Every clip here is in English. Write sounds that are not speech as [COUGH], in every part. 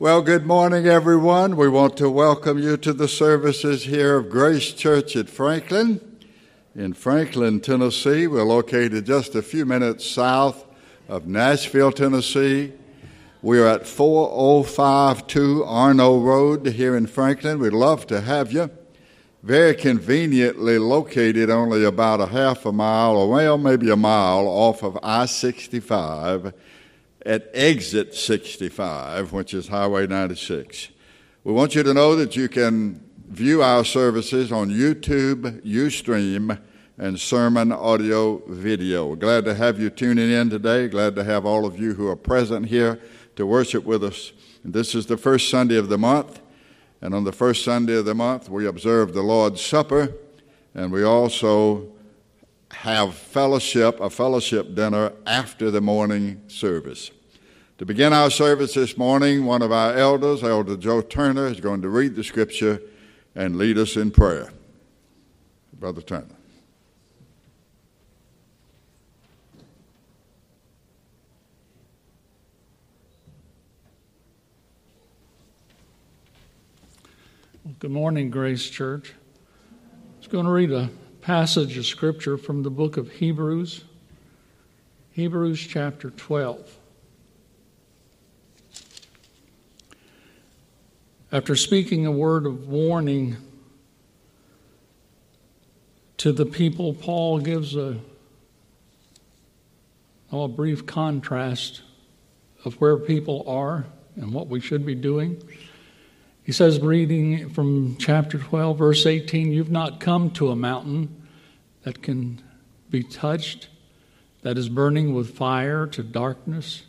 Well, good morning, everyone. We want to welcome you to the services here of Grace Church at Franklin. In Franklin, Tennessee, we're located just a few minutes south of Nashville, Tennessee. We are at 4052 Arno Road here in Franklin. We'd love to have you. Very conveniently located only about a half a mile, or well, maybe a mile off of I 65 at exit 65, which is Highway 96. We want you to know that you can view our services on YouTube, Ustream, and Sermon Audio Video. Glad to have you tuning in today. Glad to have all of you who are present here to worship with us. And this is the first Sunday of the month. And on the first Sunday of the month, we observe the Lord's Supper, and we also have fellowship, a fellowship dinner after the morning service. To begin our service this morning, one of our elders, Elder Joe Turner, is going to read the scripture and lead us in prayer. Brother Turner. Good morning, Grace Church. I was going to read a passage of scripture from the book of Hebrews, Hebrews chapter 12. After speaking a word of warning to the people, Paul gives a, oh, a brief contrast of where people are and what we should be doing. He says, reading from chapter 12, verse 18, You've not come to a mountain that can be touched, that is burning with fire, to darkness,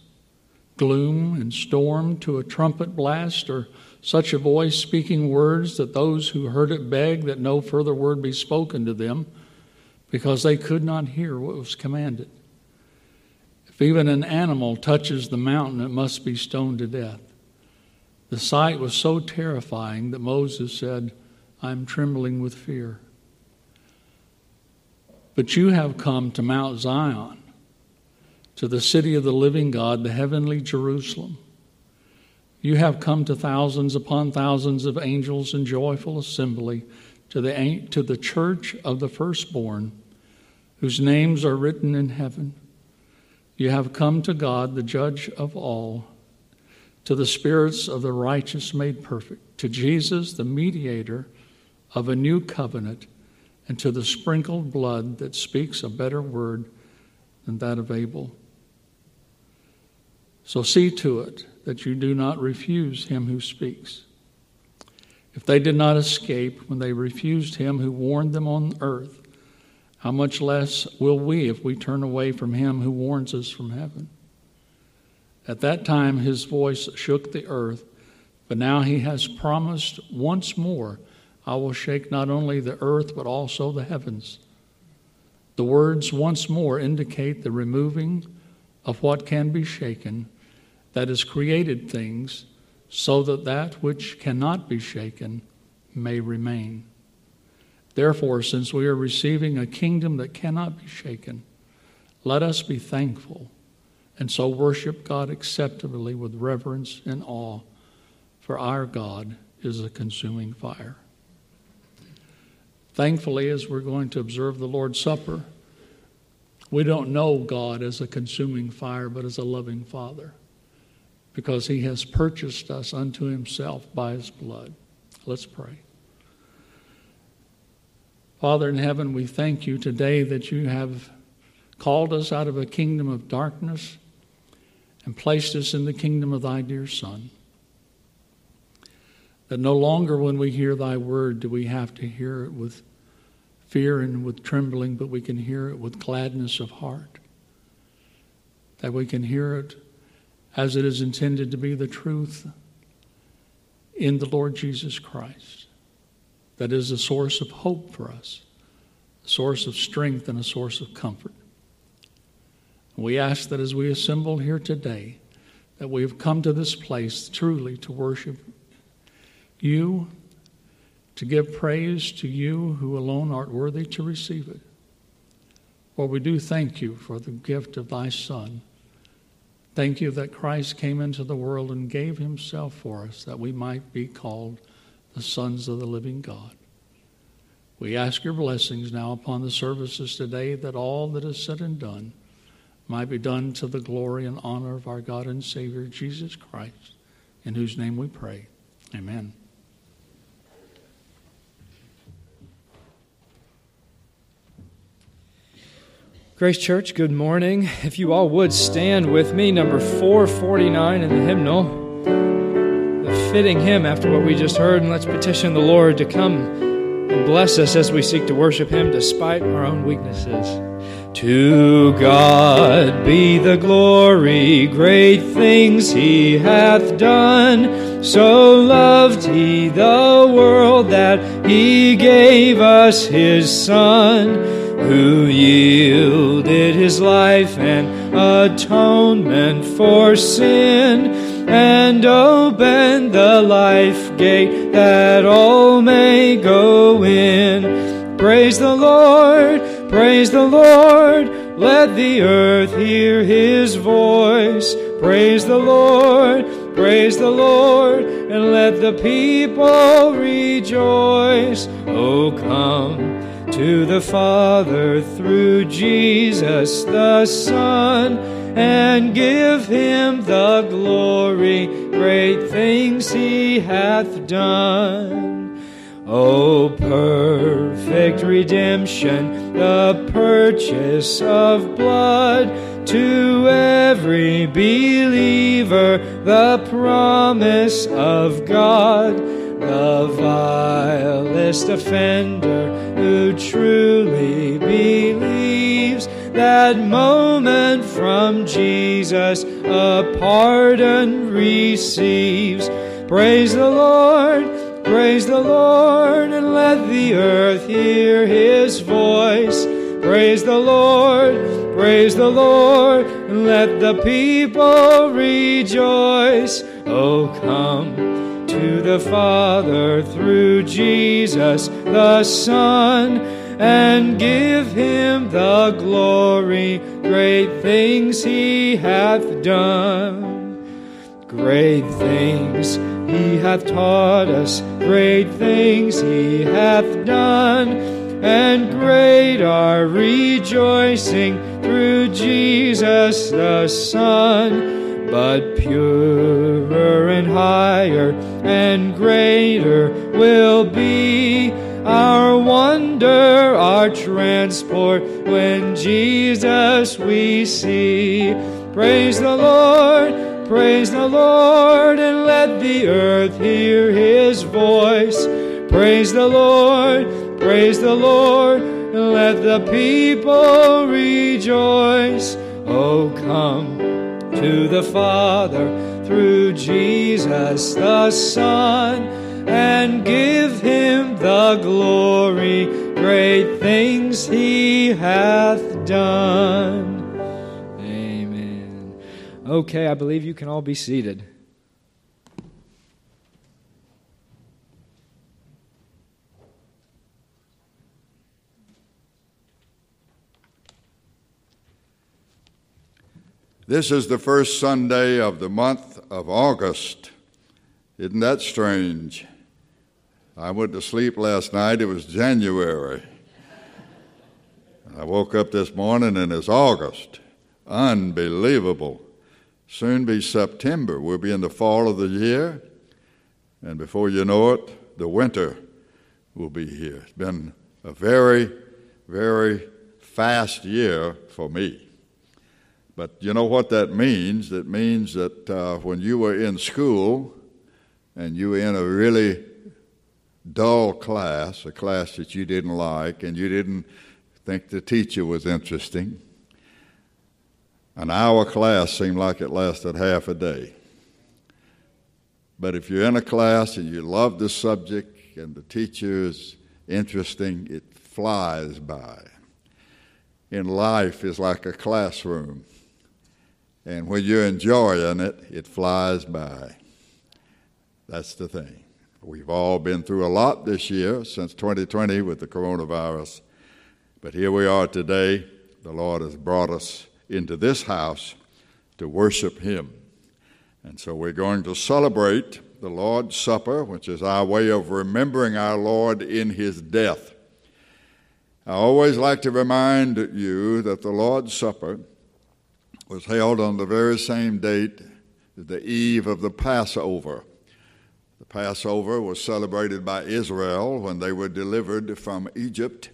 gloom, and storm, to a trumpet blast, or such a voice speaking words that those who heard it begged that no further word be spoken to them, because they could not hear what was commanded. If even an animal touches the mountain, it must be stoned to death. The sight was so terrifying that Moses said, I'm trembling with fear. But you have come to Mount Zion, to the city of the living God, the heavenly Jerusalem you have come to thousands upon thousands of angels in joyful assembly to the, to the church of the firstborn, whose names are written in heaven. You have come to God, the judge of all, to the spirits of the righteous made perfect, to Jesus, the mediator of a new covenant, and to the sprinkled blood that speaks a better word than that of Abel. So see to it that you do not refuse him who speaks. If they did not escape when they refused him who warned them on earth, how much less will we if we turn away from him who warns us from heaven? At that time his voice shook the earth, but now he has promised once more, I will shake not only the earth but also the heavens. The words once more indicate the removing of what can be shaken that has created things so that that which cannot be shaken may remain. Therefore, since we are receiving a kingdom that cannot be shaken, let us be thankful and so worship God acceptably with reverence and awe, for our God is a consuming fire. Thankfully, as we're going to observe the Lord's Supper, we don't know God as a consuming fire, but as a loving Father because he has purchased us unto himself by his blood. Let's pray. Father in heaven, we thank you today that you have called us out of a kingdom of darkness and placed us in the kingdom of thy dear Son. That no longer when we hear thy word do we have to hear it with fear and with trembling, but we can hear it with gladness of heart. That we can hear it as it is intended to be the truth in the Lord Jesus Christ. That is a source of hope for us, a source of strength, and a source of comfort. We ask that as we assemble here today, that we have come to this place truly to worship you, to give praise to you who alone art worthy to receive it. For we do thank you for the gift of thy Son Thank you that Christ came into the world and gave himself for us that we might be called the sons of the living God. We ask your blessings now upon the services today that all that is said and done might be done to the glory and honor of our God and Savior Jesus Christ, in whose name we pray. Amen. Grace Church, good morning. If you all would stand with me, number 449 in the hymnal, the fitting hymn after what we just heard, and let's petition the Lord to come and bless us as we seek to worship Him despite our own weaknesses. To God be the glory, great things He hath done. So loved He the world that He gave us His Son who yielded his life and atonement for sin, and opened the life gate that all may go in. Praise the Lord, praise the Lord, let the earth hear his voice. Praise the Lord, praise the Lord, and let the people rejoice. Oh, come to the Father through Jesus the Son and give him the glory, great things he hath done. O perfect redemption, the purchase of blood, to every believer, the promise of God, the vilest offender who truly believes that moment from Jesus a pardon receives. Praise the Lord, praise the Lord, and let the earth hear his voice. Praise the Lord, praise the Lord, and let the people rejoice. Oh, come to the Father through Jesus the Son and give him the glory. Great things he hath done. Great things he hath taught us. Great things he hath done. And great our rejoicing through Jesus the Son but purer and higher and greater will be our wonder, our transport when Jesus we see. Praise the Lord, praise the Lord, and let the earth hear his voice. Praise the Lord, praise the Lord, and let the people rejoice. Oh, come to the Father through Jesus the Son and give him the glory, great things he hath done. Amen. Okay, I believe you can all be seated. This is the first Sunday of the month of August. Isn't that strange? I went to sleep last night, it was January. I woke up this morning and it's August. Unbelievable. Soon be September. We'll be in the fall of the year. And before you know it, the winter will be here. It's been a very, very fast year for me. But you know what that means? It means that uh, when you were in school and you were in a really dull class, a class that you didn't like, and you didn't think the teacher was interesting, an hour class seemed like it lasted half a day. But if you're in a class and you love the subject and the teacher is interesting, it flies by. In life is like a classroom. And when you're enjoying it, it flies by. That's the thing. We've all been through a lot this year since 2020 with the coronavirus. But here we are today. The Lord has brought us into this house to worship Him. And so we're going to celebrate the Lord's Supper, which is our way of remembering our Lord in His death. I always like to remind you that the Lord's Supper was held on the very same date, the eve of the Passover. The Passover was celebrated by Israel when they were delivered from Egypt.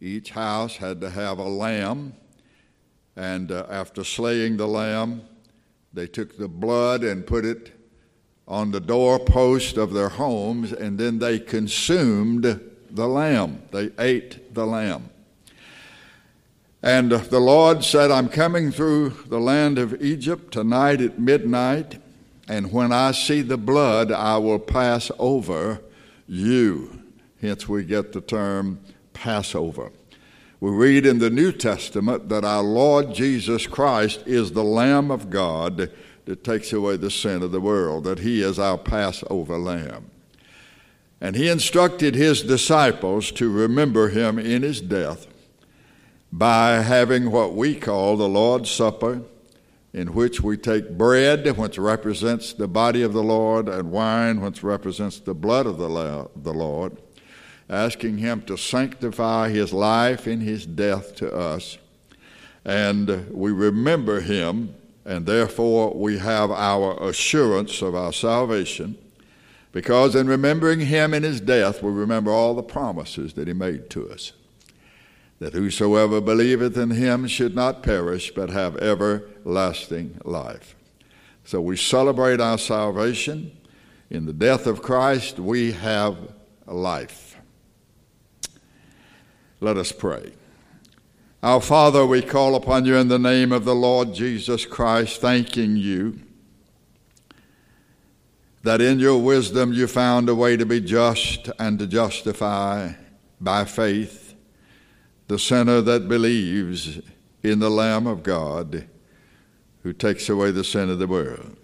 Each house had to have a lamb, and uh, after slaying the lamb, they took the blood and put it on the doorpost of their homes, and then they consumed the lamb. They ate the lamb. And the Lord said, I'm coming through the land of Egypt tonight at midnight, and when I see the blood, I will pass over you. Hence, we get the term Passover. We read in the New Testament that our Lord Jesus Christ is the Lamb of God that takes away the sin of the world, that He is our Passover Lamb. And He instructed His disciples to remember Him in His death by having what we call the Lord's Supper, in which we take bread, which represents the body of the Lord, and wine, which represents the blood of the Lord, asking Him to sanctify His life in His death to us. And we remember Him, and therefore we have our assurance of our salvation, because in remembering Him in His death, we remember all the promises that He made to us that whosoever believeth in him should not perish, but have everlasting life. So we celebrate our salvation. In the death of Christ, we have life. Let us pray. Our Father, we call upon you in the name of the Lord Jesus Christ, thanking you that in your wisdom you found a way to be just and to justify by faith the sinner that believes in the Lamb of God who takes away the sin of the world.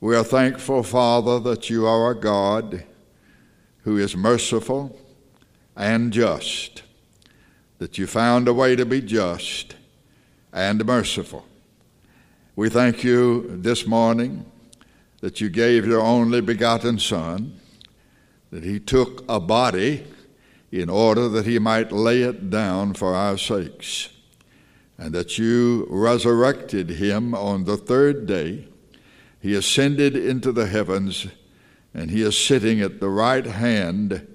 We are thankful, Father, that you are a God who is merciful and just, that you found a way to be just and merciful. We thank you this morning that you gave your only begotten Son, that he took a body in order that he might lay it down for our sakes, and that you resurrected him on the third day. He ascended into the heavens, and he is sitting at the right hand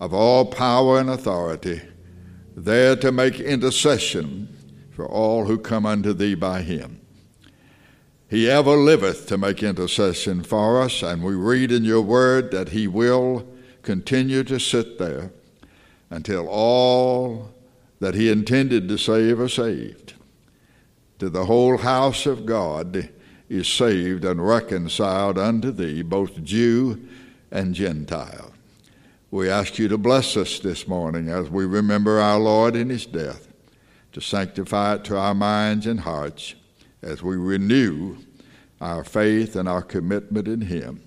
of all power and authority, there to make intercession for all who come unto thee by him. He ever liveth to make intercession for us, and we read in your word that he will continue to sit there until all that he intended to save are saved. To the whole house of God is saved and reconciled unto thee, both Jew and Gentile. We ask you to bless us this morning as we remember our Lord in his death, to sanctify it to our minds and hearts as we renew our faith and our commitment in him.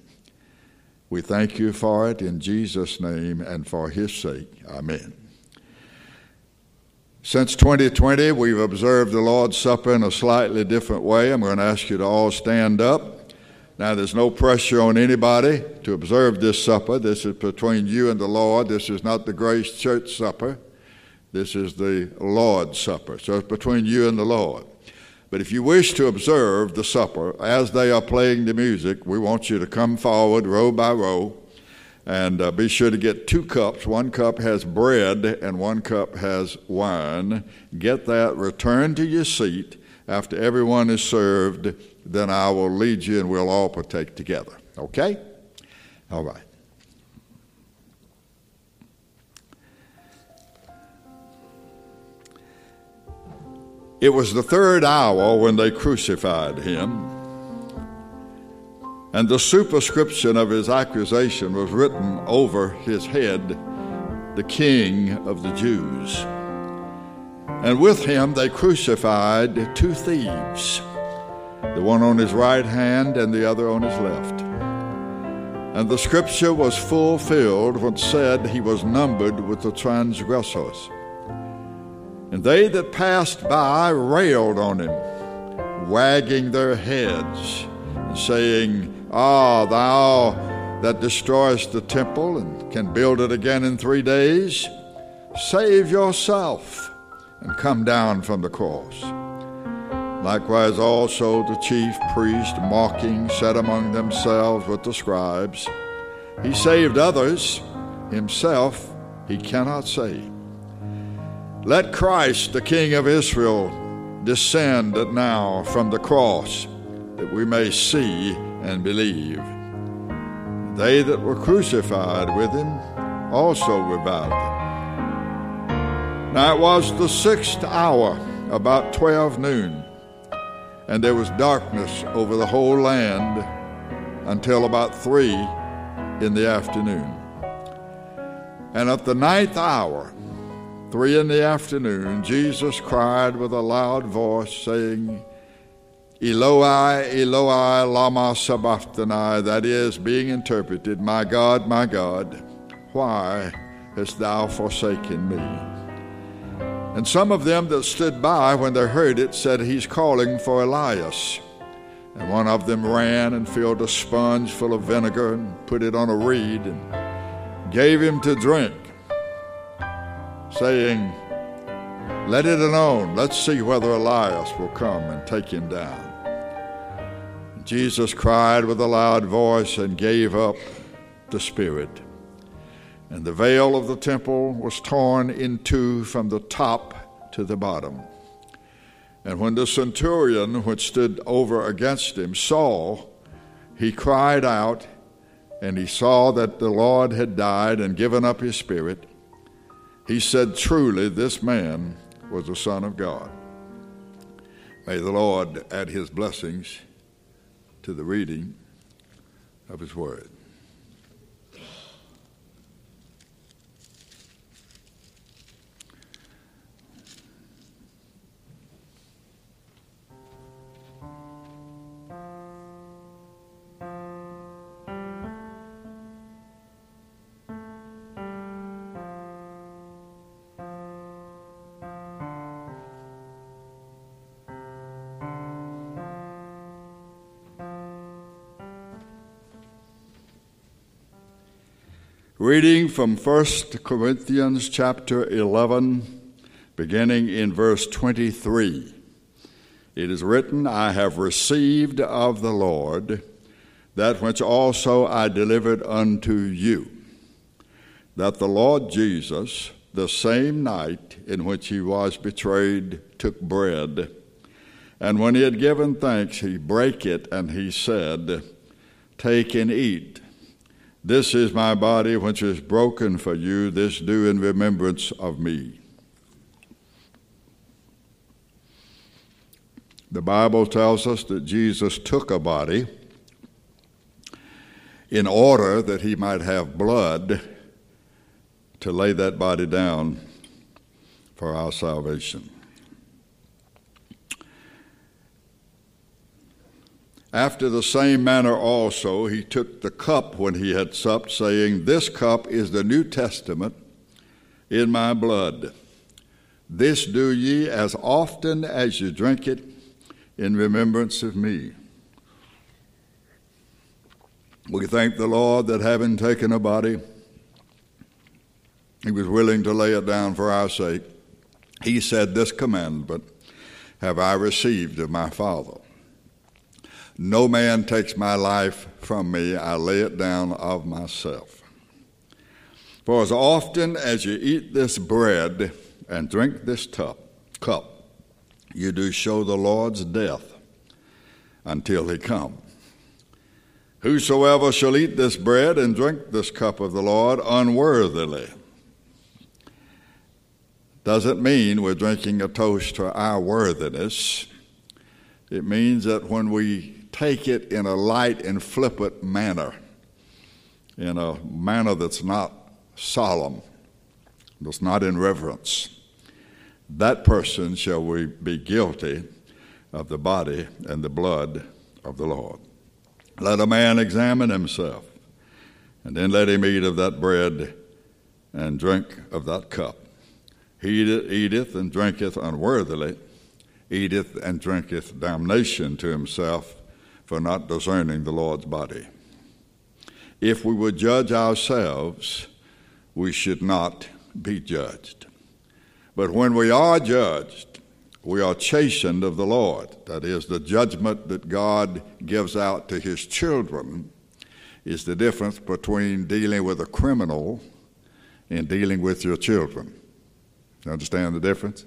We thank you for it in Jesus' name and for his sake. Amen. Since 2020, we've observed the Lord's Supper in a slightly different way. I'm going to ask you to all stand up. Now, there's no pressure on anybody to observe this supper. This is between you and the Lord. This is not the Grace Church supper. This is the Lord's Supper. So it's between you and the Lord. But if you wish to observe the supper as they are playing the music, we want you to come forward row by row and uh, be sure to get two cups. One cup has bread and one cup has wine. Get that, return to your seat. After everyone is served, then I will lead you and we'll all partake together. Okay? All right. It was the third hour when they crucified him, and the superscription of his accusation was written over his head, the King of the Jews. And with him they crucified two thieves, the one on his right hand and the other on his left. And the scripture was fulfilled when said he was numbered with the transgressors. And they that passed by railed on him, wagging their heads and saying, Ah, thou that destroyest the temple and can build it again in three days, save yourself and come down from the cross. Likewise, also the chief priest, mocking, said among themselves with the scribes, He saved others, himself he cannot save. Let Christ, the King of Israel, descend now from the cross, that we may see and believe. They that were crucified with him also reviled him. Now it was the sixth hour, about twelve noon and there was darkness over the whole land until about three in the afternoon. And at the ninth hour, three in the afternoon, Jesus cried with a loud voice, saying, Eloi, Eloi, lama sabachthani, that is, being interpreted, My God, my God, why hast thou forsaken me? And some of them that stood by when they heard it said, He's calling for Elias. And one of them ran and filled a sponge full of vinegar and put it on a reed and gave him to drink, saying, Let it alone. Let's see whether Elias will come and take him down. Jesus cried with a loud voice and gave up the spirit. And the veil of the temple was torn in two from the top to the bottom. And when the centurion, which stood over against him, saw, he cried out, and he saw that the Lord had died and given up his spirit. He said, Truly, this man was the Son of God. May the Lord add his blessings to the reading of his word. Reading from 1 Corinthians chapter 11, beginning in verse 23. It is written, I have received of the Lord that which also I delivered unto you, that the Lord Jesus, the same night in which he was betrayed, took bread. And when he had given thanks, he brake it, and he said, Take and eat. This is my body which is broken for you. This do in remembrance of me. The Bible tells us that Jesus took a body in order that he might have blood to lay that body down for our salvation. After the same manner also, he took the cup when he had supped, saying, This cup is the New Testament in my blood. This do ye as often as you drink it in remembrance of me. We thank the Lord that having taken a body, he was willing to lay it down for our sake. He said, This commandment have I received of my Father no man takes my life from me, I lay it down of myself. For as often as you eat this bread and drink this cup, cup, you do show the Lord's death until he come. Whosoever shall eat this bread and drink this cup of the Lord unworthily doesn't mean we're drinking a toast to our worthiness. It means that when we take it in a light and flippant manner, in a manner that's not solemn, that's not in reverence. That person shall we be guilty of the body and the blood of the Lord. Let a man examine himself, and then let him eat of that bread and drink of that cup. He eateth and drinketh unworthily eateth and drinketh damnation to himself for not discerning the Lord's body. If we would judge ourselves, we should not be judged. But when we are judged, we are chastened of the Lord. That is, the judgment that God gives out to his children is the difference between dealing with a criminal and dealing with your children. You understand the difference?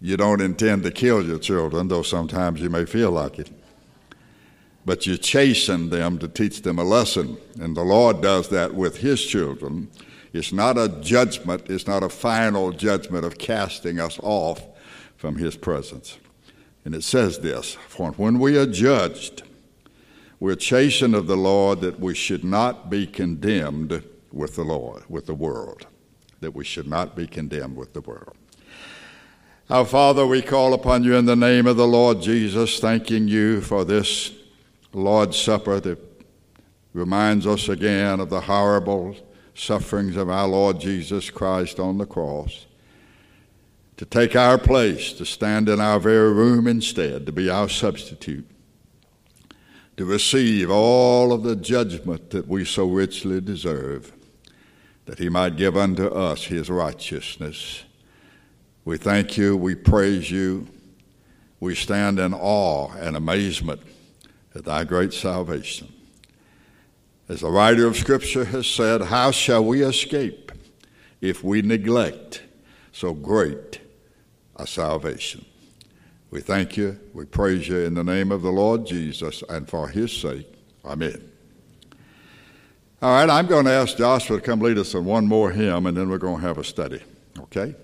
You don't intend to kill your children, though sometimes you may feel like it. But you chasten them to teach them a lesson. And the Lord does that with His children. It's not a judgment, it's not a final judgment of casting us off from His presence. And it says this For when we are judged, we're chastened of the Lord that we should not be condemned with the Lord, with the world, that we should not be condemned with the world. Our Father, we call upon you in the name of the Lord Jesus, thanking you for this Lord's Supper that reminds us again of the horrible sufferings of our Lord Jesus Christ on the cross. To take our place, to stand in our very room instead, to be our substitute, to receive all of the judgment that we so richly deserve, that He might give unto us His righteousness we thank you, we praise you, we stand in awe and amazement thy great salvation. As the writer of Scripture has said, how shall we escape if we neglect so great a salvation? We thank you, we praise you in the name of the Lord Jesus and for his sake. Amen. All right, I'm going to ask Joshua to come lead us in one more hymn and then we're going to have a study. Okay?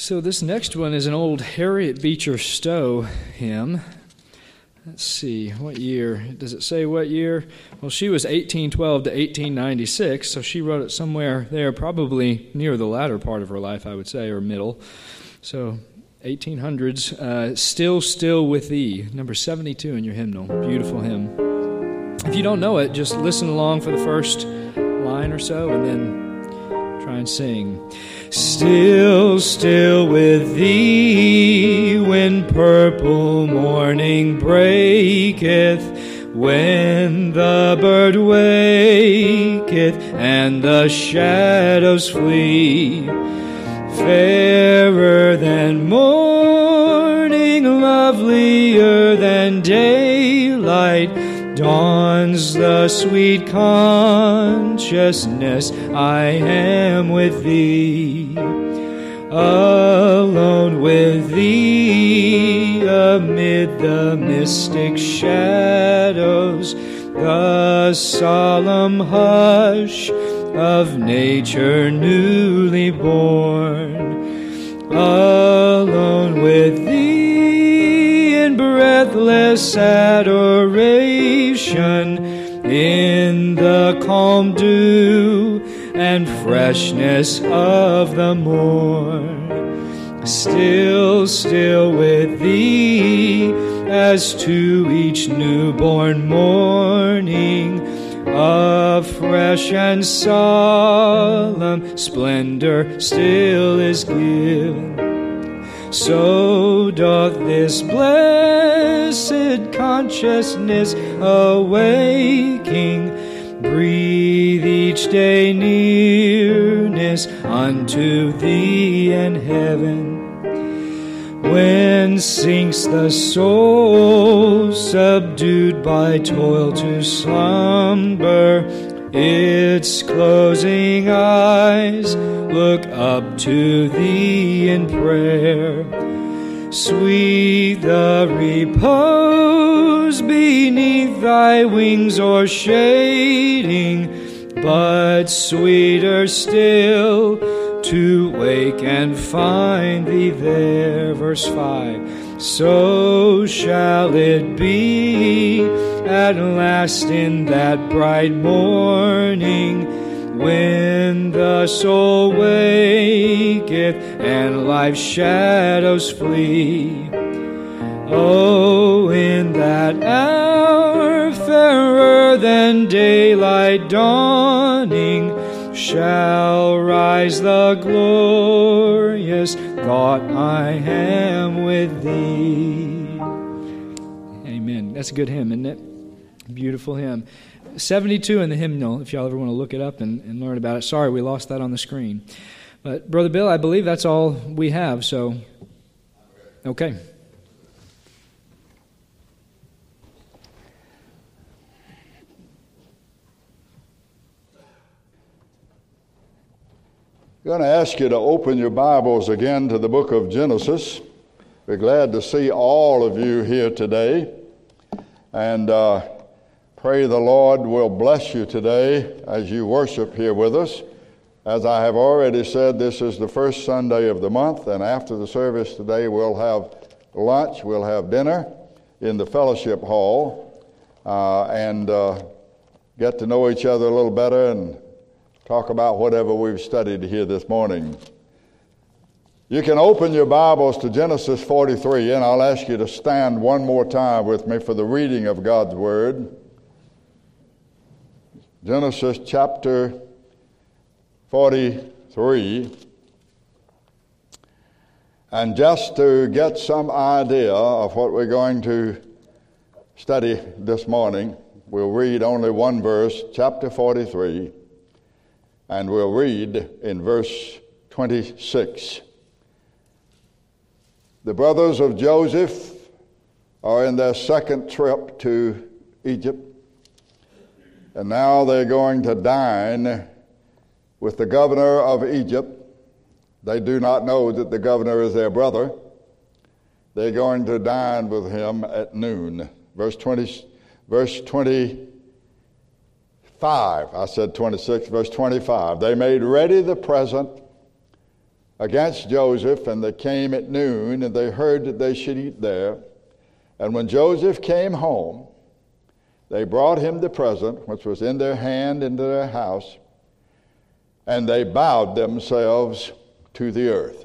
So, this next one is an old Harriet Beecher Stowe hymn. Let's see, what year? Does it say what year? Well, she was 1812 to 1896, so she wrote it somewhere there, probably near the latter part of her life, I would say, or middle. So, 1800s. Uh, still, still with thee, number 72 in your hymnal. Beautiful hymn. If you don't know it, just listen along for the first line or so and then try and sing. Still, still with thee when purple morning breaketh, when the bird waketh and the shadows flee. Fairer than morning, lovelier than daylight dawns the sweet consciousness I am with thee, alone with thee amid the mystic shadows, the solemn hush of nature newly born, alone with thee breathless adoration in the calm dew and freshness of the morn. Still, still with thee, as to each newborn morning, a fresh and solemn splendor still is given so doth this blessed consciousness awaking breathe each day nearness unto thee and heaven. When sinks the soul subdued by toil to slumber, its closing eyes look up to thee in prayer. Sweet the repose beneath thy wings or shading, but sweeter still to wake and find thee there. Verse 5 So shall it be at last in that bright morning when the soul waketh and life's shadows flee, Oh, in that hour fairer than daylight dawning shall rise the glorious thought I am with thee. Amen. That's a good hymn, isn't it? Beautiful hymn. 72 in the hymnal, if y'all ever want to look it up and, and learn about it. Sorry, we lost that on the screen. But, Brother Bill, I believe that's all we have, so. Okay. Going to ask you to open your Bibles again to the book of Genesis. We're glad to see all of you here today. And uh, pray the Lord will bless you today as you worship here with us. As I have already said, this is the first Sunday of the month, and after the service today, we'll have lunch, we'll have dinner in the fellowship hall, uh, and uh, get to know each other a little better and talk about whatever we've studied here this morning. You can open your Bibles to Genesis 43, and I'll ask you to stand one more time with me for the reading of God's Word. Genesis chapter 43. And just to get some idea of what we're going to study this morning, we'll read only one verse, chapter 43 and we'll read in verse 26. The brothers of Joseph are in their second trip to Egypt, and now they're going to dine with the governor of Egypt. They do not know that the governor is their brother. They're going to dine with him at noon. Verse 20, verse 20 5. I said 26, verse 25. They made ready the present against Joseph, and they came at noon, and they heard that they should eat there. And when Joseph came home, they brought him the present, which was in their hand, into their house, and they bowed themselves to the earth.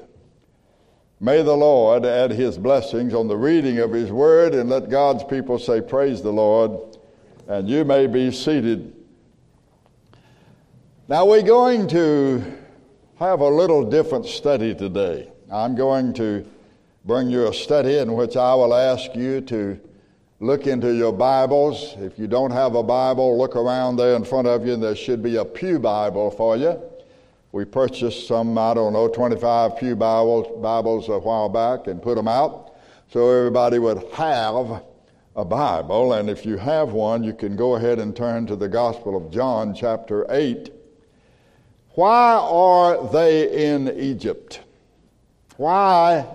May the Lord add his blessings on the reading of his word, and let God's people say, Praise the Lord. And you may be seated. Now, we're going to have a little different study today. I'm going to bring you a study in which I will ask you to look into your Bibles. If you don't have a Bible, look around there in front of you, and there should be a Pew Bible for you. We purchased some, I don't know, 25 Pew Bibles, Bibles a while back and put them out so everybody would have a Bible. And if you have one, you can go ahead and turn to the Gospel of John, chapter 8. Why are they in Egypt? Why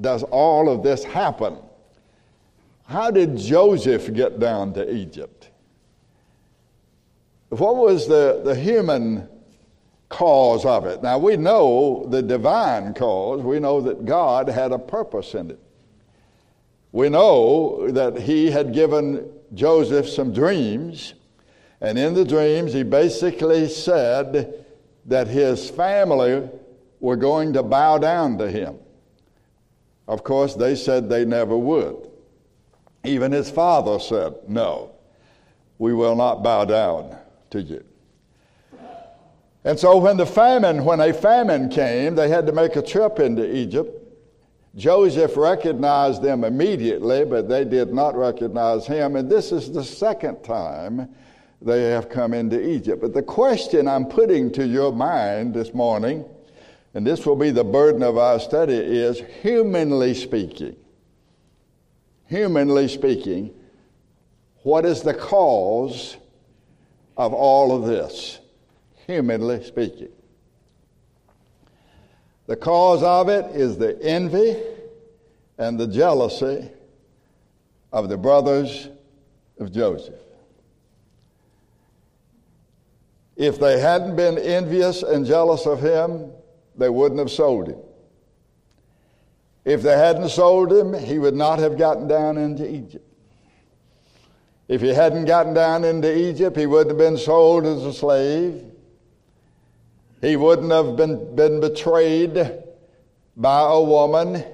does all of this happen? How did Joseph get down to Egypt? What was the, the human cause of it? Now, we know the divine cause. We know that God had a purpose in it. We know that he had given Joseph some dreams, and in the dreams, he basically said, that his family were going to bow down to him. Of course, they said they never would. Even his father said, No, we will not bow down to you. And so when the famine, when a famine came, they had to make a trip into Egypt. Joseph recognized them immediately, but they did not recognize him. And this is the second time they have come into Egypt. But the question I'm putting to your mind this morning, and this will be the burden of our study, is humanly speaking, humanly speaking, what is the cause of all of this? Humanly speaking. The cause of it is the envy and the jealousy of the brothers of Joseph. If they hadn't been envious and jealous of him, they wouldn't have sold him. If they hadn't sold him, he would not have gotten down into Egypt. If he hadn't gotten down into Egypt, he wouldn't have been sold as a slave. He wouldn't have been, been betrayed by a woman.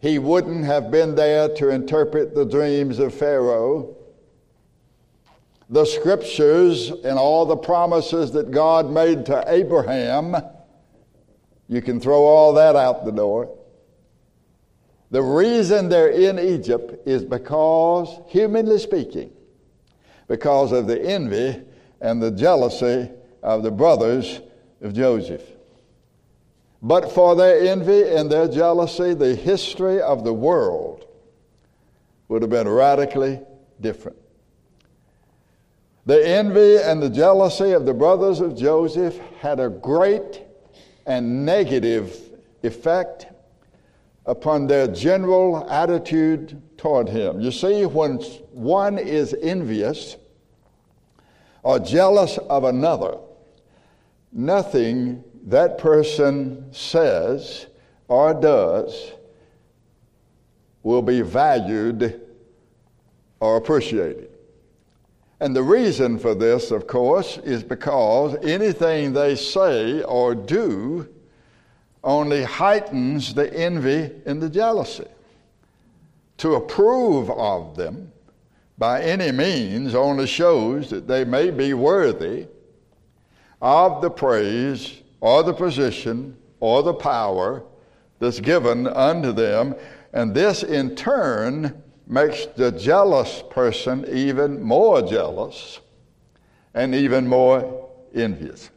he wouldn't have been there to interpret the dreams of Pharaoh. The scriptures and all the promises that God made to Abraham, you can throw all that out the door. The reason they're in Egypt is because, humanly speaking, because of the envy and the jealousy of the brothers of Joseph. But for their envy and their jealousy, the history of the world would have been radically different. The envy and the jealousy of the brothers of Joseph had a great and negative effect upon their general attitude toward him. You see, when one is envious or jealous of another, nothing that person says or does will be valued or appreciated. And the reason for this, of course, is because anything they say or do only heightens the envy and the jealousy. To approve of them by any means only shows that they may be worthy of the praise or the position or the power that's given unto them. And this in turn makes the jealous person even more jealous and even more envious.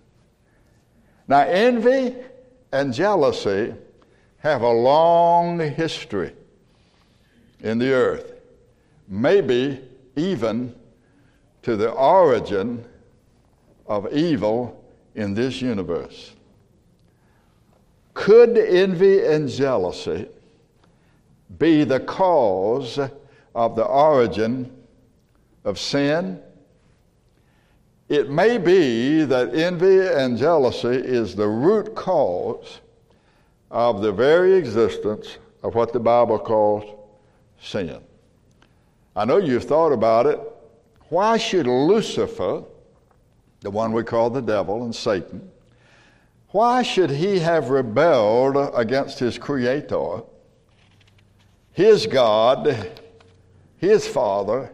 Now, envy and jealousy have a long history in the earth, maybe even to the origin of evil in this universe. Could envy and jealousy be the cause of the origin of sin? It may be that envy and jealousy is the root cause of the very existence of what the Bible calls sin. I know you've thought about it. Why should Lucifer, the one we call the devil and Satan, why should he have rebelled against his Creator, his God, his Father?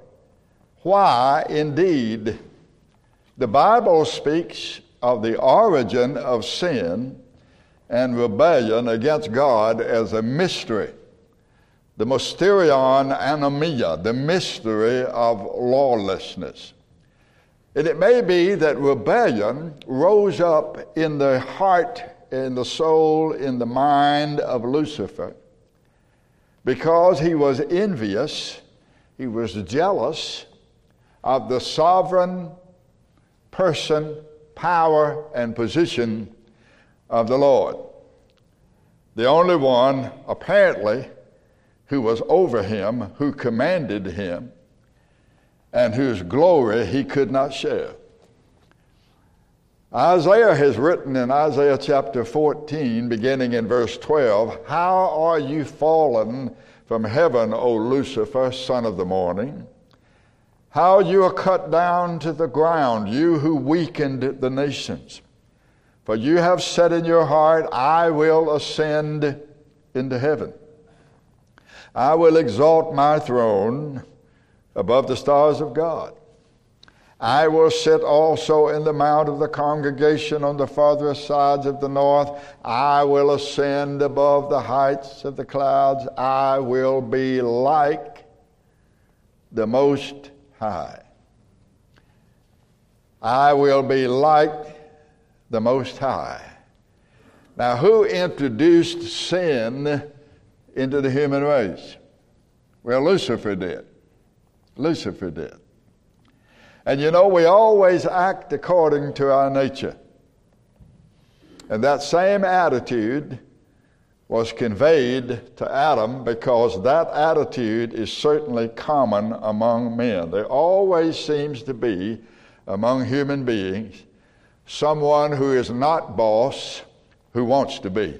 Why, indeed? The Bible speaks of the origin of sin and rebellion against God as a mystery. The mysterion anomia, the mystery of lawlessness. And it may be that rebellion rose up in the heart, in the soul, in the mind of Lucifer because he was envious, he was jealous of the sovereign person, power, and position of the Lord. The only one, apparently, who was over him, who commanded him, and whose glory he could not share. Isaiah has written in Isaiah chapter 14, beginning in verse 12, How are you fallen from heaven, O Lucifer, son of the morning? How you are cut down to the ground, you who weakened the nations. For you have said in your heart, I will ascend into heaven. I will exalt my throne above the stars of God. I will sit also in the mount of the congregation on the farthest sides of the north. I will ascend above the heights of the clouds. I will be like the Most High. I will be like the Most High. Now, who introduced sin into the human race? Well, Lucifer did. Lucifer did. And you know, we always act according to our nature. And that same attitude was conveyed to Adam because that attitude is certainly common among men. There always seems to be among human beings someone who is not boss who wants to be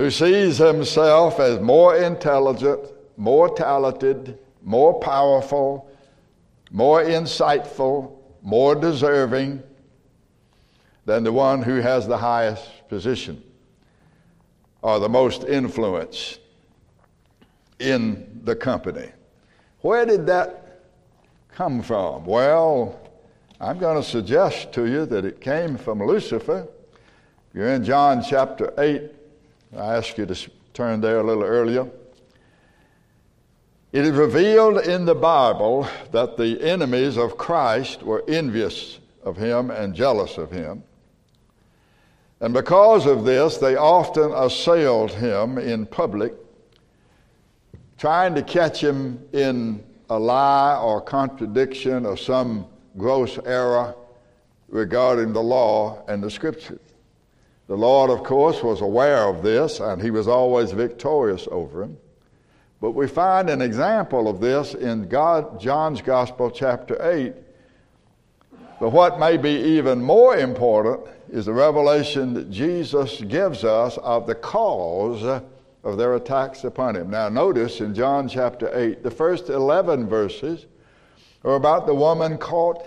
who sees himself as more intelligent, more talented, more powerful, more insightful, more deserving than the one who has the highest position. or the most influence in the company. Where did that come from? Well, I'm going to suggest to you that it came from Lucifer. You're in John chapter 8. I asked you to turn there a little earlier. It is revealed in the Bible that the enemies of Christ were envious of him and jealous of him. And because of this, they often assailed him in public, trying to catch him in a lie or contradiction or some gross error regarding the law and the scriptures. The Lord, of course, was aware of this, and he was always victorious over him. But we find an example of this in God, John's Gospel, chapter 8. But what may be even more important is the revelation that Jesus gives us of the cause of their attacks upon him. Now, notice in John chapter 8, the first 11 verses are about the woman caught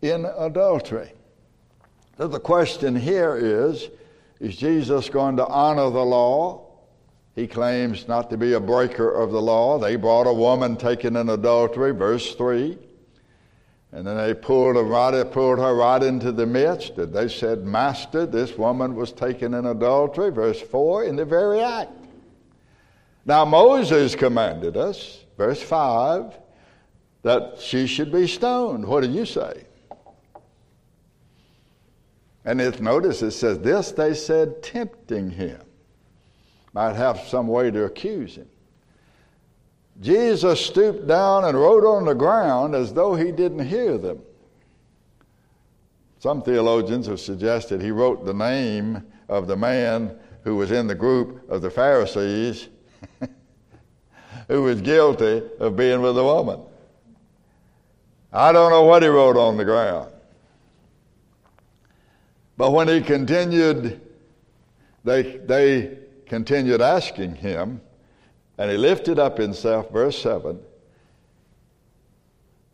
in adultery. So the question here is Is Jesus going to honor the law? He claims not to be a breaker of the law. They brought a woman taken in adultery, verse 3. And then they pulled her, right, pulled her right into the midst. And they said, Master, this woman was taken in adultery, verse 4, in the very act. Now, Moses commanded us, verse 5, that she should be stoned. What do you say? And if notice it says this, they said, tempting him. Might have some way to accuse him. Jesus stooped down and wrote on the ground as though he didn't hear them. Some theologians have suggested he wrote the name of the man who was in the group of the Pharisees [LAUGHS] who was guilty of being with a woman. I don't know what he wrote on the ground. But when he continued, they, they continued asking him, and he lifted up himself, verse 7.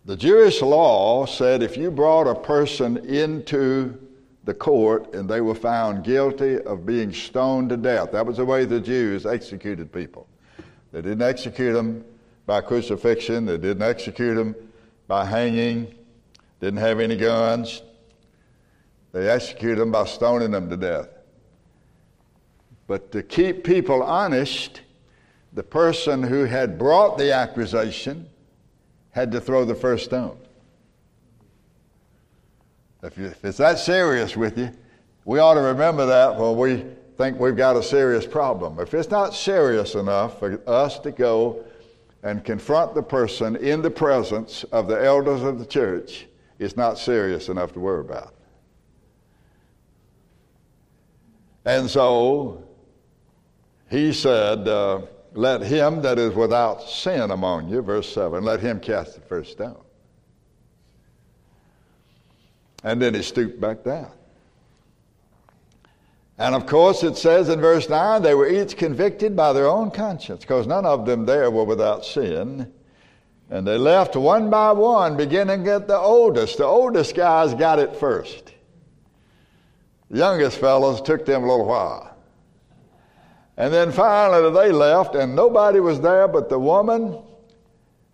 The Jewish law said if you brought a person into the court and they were found guilty of being stoned to death, that was the way the Jews executed people. They didn't execute them by crucifixion, they didn't execute them by hanging, didn't have any guns. They executed them by stoning them to death. But to keep people honest, the person who had brought the accusation had to throw the first stone. If, you, if, it's that serious with you, we ought to remember that when we think we've got a serious problem. If it's not serious enough for us to go and confront the person in the presence of the elders of the church, it's not serious enough to worry about. And so he said, uh, Let him that is without sin among you, verse 7, let him cast the first stone. And then he stooped back down. And of course, it says in verse 9, they were each convicted by their own conscience, because none of them there were without sin. And they left one by one, beginning at the oldest. The oldest guys got it first. The youngest fellows took them a little while. And then finally they left, and nobody was there but the woman.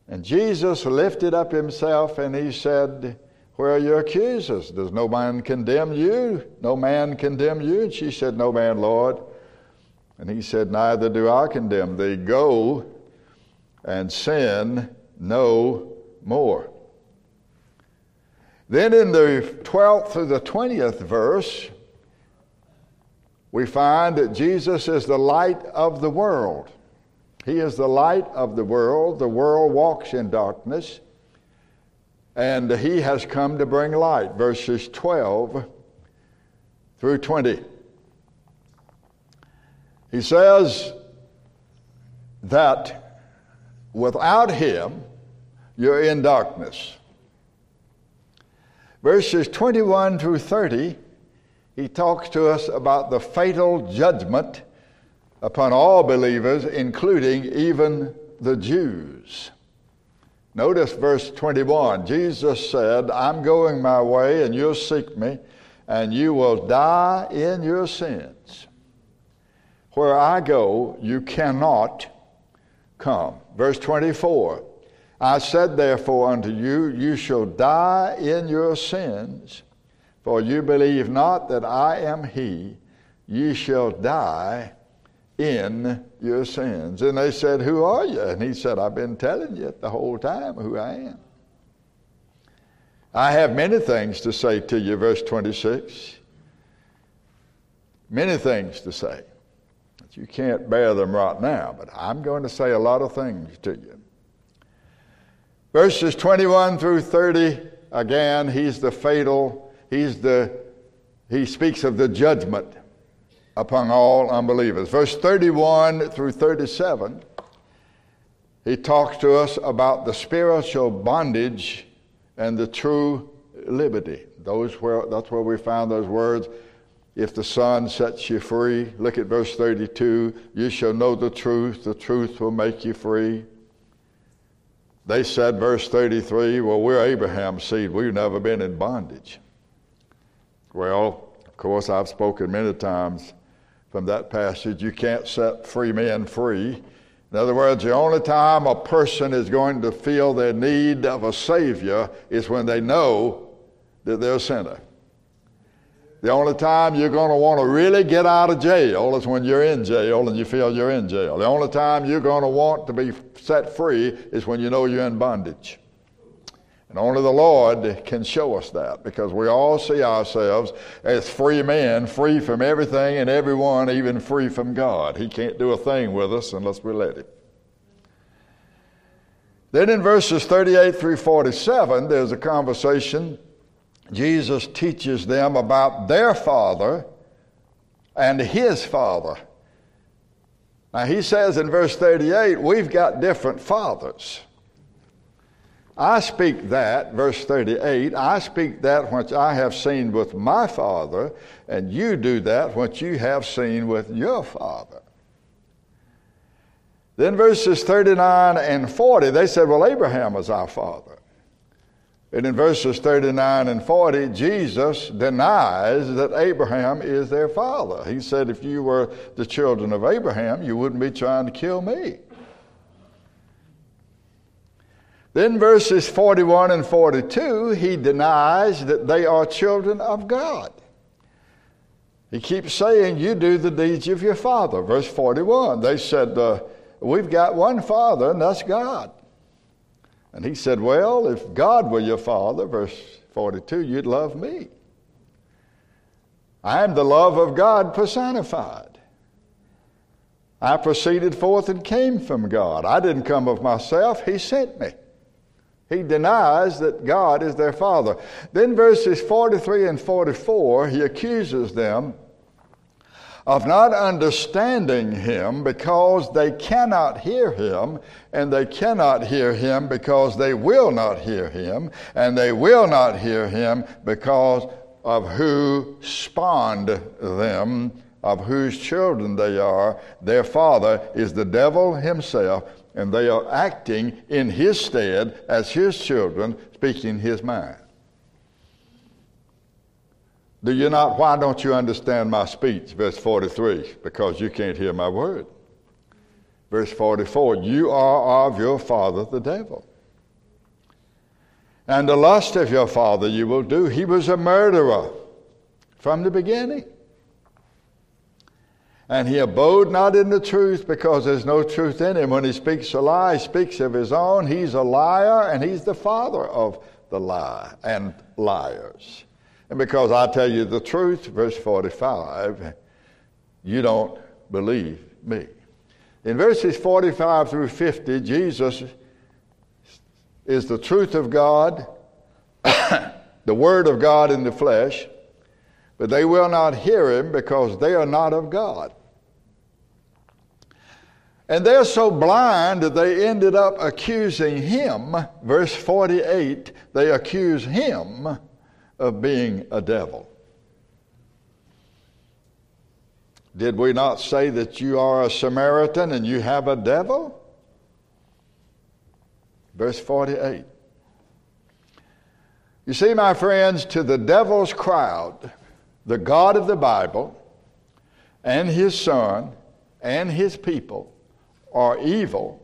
And Jesus lifted up himself and he said, Where are your accusers? Does no man condemn you? No man condemn you? And she said, No man, Lord. And he said, Neither do I condemn thee. Go and sin no more. Then in the 12th through the 20th verse, we find that Jesus is the light of the world. He is the light of the world. The world walks in darkness, and He has come to bring light. Verses 12 through 20. He says that without Him, you're in darkness. Verses 21 through 30 he talks to us about the fatal judgment upon all believers, including even the Jews. Notice verse 21. Jesus said, I'm going my way, and you'll seek me, and you will die in your sins. Where I go, you cannot come. Verse 24 I said, therefore, unto you, you shall die in your sins, for you believe not that I am He. Ye shall die in your sins. And they said, Who are you? And he said, I've been telling you the whole time who I am. I have many things to say to you, verse 26. Many things to say. But you can't bear them right now, but I'm going to say a lot of things to you. Verses 21 through 30, again, he's the fatal, he's the, he speaks of the judgment upon all unbelievers. Verse 31 through 37, he talks to us about the spiritual bondage and the true liberty. Those where, that's where we found those words. If the Son sets you free, look at verse 32 you shall know the truth, the truth will make you free. They said, verse 33, well, we're Abraham's seed. We've never been in bondage. Well, of course, I've spoken many times from that passage. You can't set free men free. In other words, the only time a person is going to feel their need of a Savior is when they know that they're a sinner. The only time you're going to want to really get out of jail is when you're in jail and you feel you're in jail. The only time you're going to want to be set free is when you know you're in bondage. And only the Lord can show us that because we all see ourselves as free men, free from everything and everyone, even free from God. He can't do a thing with us unless we let Him. Then in verses 38 through 47, there's a conversation. Jesus teaches them about their father and his father. Now he says in verse 38, we've got different fathers. I speak that, verse 38, I speak that which I have seen with my father, and you do that which you have seen with your father. Then verses 39 and 40, they said, Well, Abraham is our father. And in verses 39 and 40, Jesus denies that Abraham is their father. He said, If you were the children of Abraham, you wouldn't be trying to kill me. Then, verses 41 and 42, he denies that they are children of God. He keeps saying, You do the deeds of your father. Verse 41, they said, uh, We've got one father, and that's God. And he said, Well, if God were your father, verse 42, you'd love me. I am the love of God personified. I proceeded forth and came from God. I didn't come of myself, He sent me. He denies that God is their father. Then, verses 43 and 44, he accuses them of not understanding him because they cannot hear him, and they cannot hear him because they will not hear him, and they will not hear him because of who spawned them, of whose children they are. Their father is the devil himself and they are acting in his stead as his children, speaking his mind. Do you not? Why don't you understand my speech? Verse 43 because you can't hear my word. Verse 44 you are of your father the devil. And the lust of your father you will do. He was a murderer from the beginning and he abode not in the truth because there's no truth in him. When he speaks a lie, he speaks of his own. He's a liar, and he's the father of the lie and liars. And because I tell you the truth, verse 45, you don't believe me. In verses 45 through 50, Jesus is the truth of God, [COUGHS] the Word of God in the flesh, but they will not hear him because they are not of God. And they're so blind that they ended up accusing him. Verse 48 they accuse him of being a devil. Did we not say that you are a Samaritan and you have a devil? Verse 48. You see, my friends, to the devil's crowd, the God of the Bible and his son and his people are evil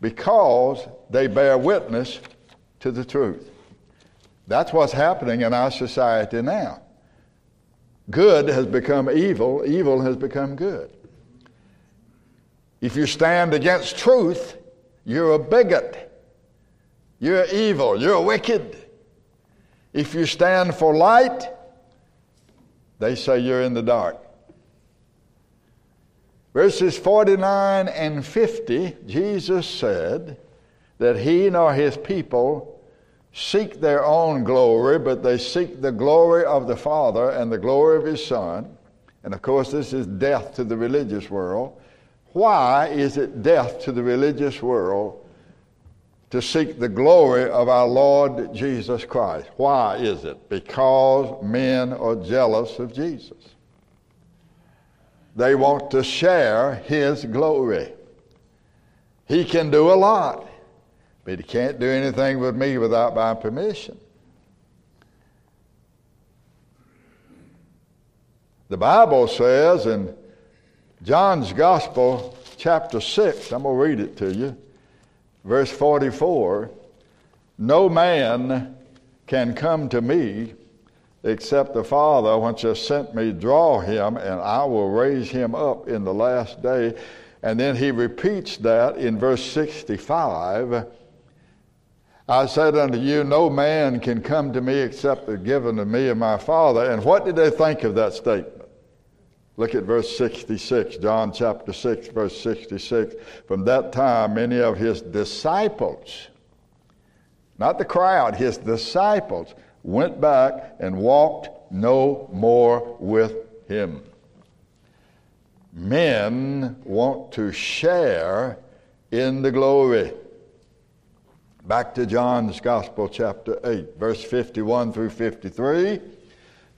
because they bear witness to the truth. That's what's happening in our society now. Good has become evil, evil has become good. If you stand against truth, you're a bigot. You're evil. You're wicked. If you stand for light, they say you're in the dark. Verses 49 and 50, Jesus said that he nor his people seek their own glory, but they seek the glory of the Father and the glory of his Son. And of course, this is death to the religious world. Why is it death to the religious world to seek the glory of our Lord Jesus Christ? Why is it? Because men are jealous of Jesus. They want to share his glory. He can do a lot. But he can't do anything with me without my permission. The Bible says in John's Gospel, chapter 6, I'm going to read it to you, verse 44 No man can come to me except the Father, which has sent me, draw him, and I will raise him up in the last day. And then he repeats that in verse 65 I said unto you, No man can come to me except the given to me of my Father. And what did they think of that statement? Look at verse 66, John chapter 6, verse 66. From that time, many of his disciples, not the crowd, his disciples, went back and walked no more with him. Men want to share in the glory. Back to John's Gospel, chapter 8, verse 51 through 53.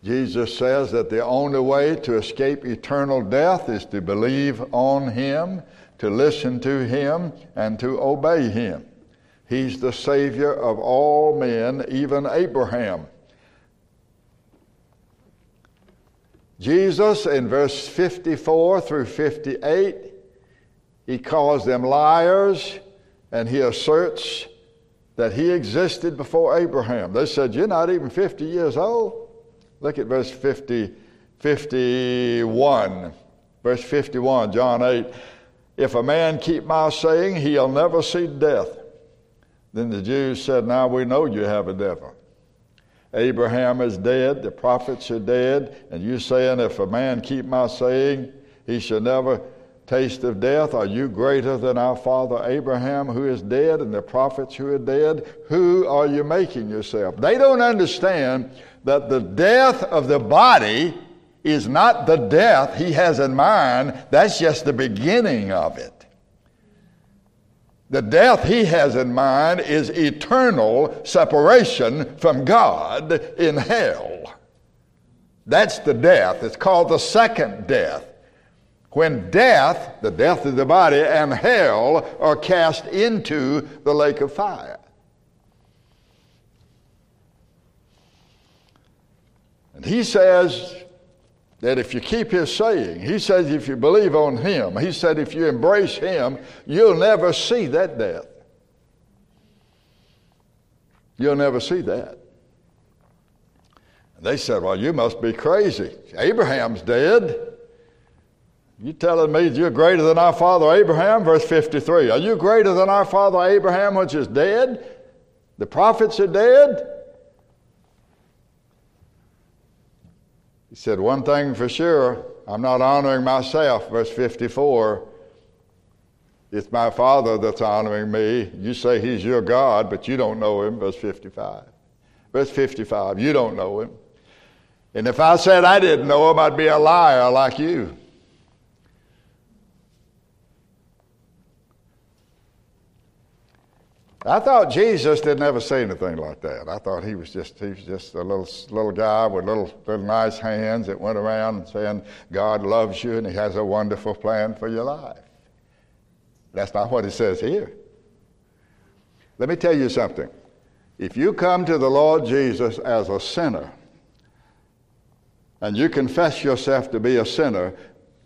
Jesus says that the only way to escape eternal death is to believe on Him, to listen to Him, and to obey Him. He's the Savior of all men, even Abraham. Jesus, in verse 54 through 58, he calls them liars and he asserts that he existed before Abraham. They said, You're not even 50 years old. Look at verse 50, 51. Verse 51, John 8. If a man keep my saying, he'll never see death. Then the Jews said, Now we know you have a devil. Abraham is dead, the prophets are dead, and you saying, If a man keep my saying, he shall never taste of death? Are you greater than our father Abraham, who is dead, and the prophets who are dead? Who are you making yourself? They don't understand that the death of the body is not the death he has in mind, that's just the beginning of it. The death he has in mind is eternal separation from God in hell. That's the death. It's called the second death when death, the death of the body, and hell are cast into the lake of fire. And he says that if you keep his saying, he says if you believe on him, he said if you embrace him, you'll never see that death. You'll never see that. They said, Well, you must be crazy. Abraham's dead. You telling me you're greater than our father Abraham? Verse 53. Are you greater than our father Abraham, which is dead? The prophets are dead? He said, One thing for sure, I'm not honoring myself. Verse 54. It's my Father that's honoring me. You say He's your God, but you don't know Him. Verse 55. Verse 55. You don't know Him. And if I said I didn't know Him, I'd be a liar like you. I thought Jesus didn't ever say anything like that. I thought he was just he was just a little little guy with little little nice hands that went around saying God loves you and He has a wonderful plan for your life. That's not what He says here. Let me tell you something. If you come to the Lord Jesus as a sinner and you confess yourself to be a sinner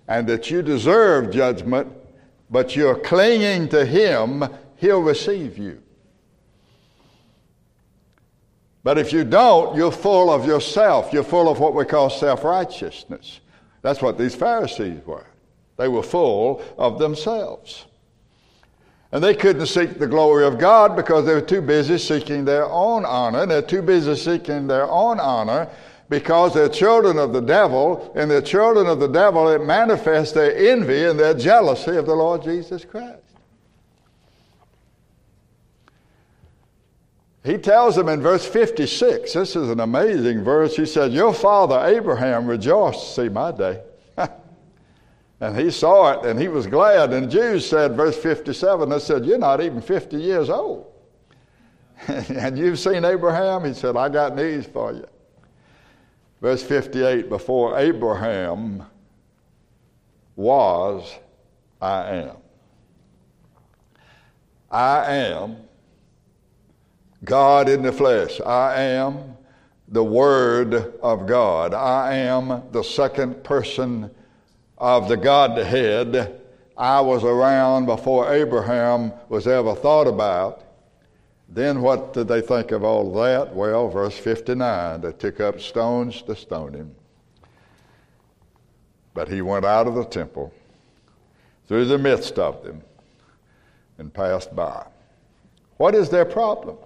and that you deserve judgment, but you're clinging to Him, He'll receive you. But if you don't, you're full of yourself. You're full of what we call self righteousness. That's what these Pharisees were. They were full of themselves. And they couldn't seek the glory of God because they were too busy seeking their own honor. They're too busy seeking their own honor because they're children of the devil. And they're children of the devil, it manifests their envy and their jealousy of the Lord Jesus Christ. He tells them in verse 56, this is an amazing verse. He said, Your father Abraham rejoiced to see my day. [LAUGHS] and he saw it and he was glad. And Jews said, verse 57, they said, You're not even 50 years old. [LAUGHS] and you've seen Abraham? He said, I got news for you. Verse 58, before Abraham was, I am. I am God in the flesh. I am the Word of God. I am the second person of the Godhead. I was around before Abraham was ever thought about. Then what did they think of all that? Well, verse 59 they took up stones to stone him. But he went out of the temple through the midst of them and passed by. What is their problem?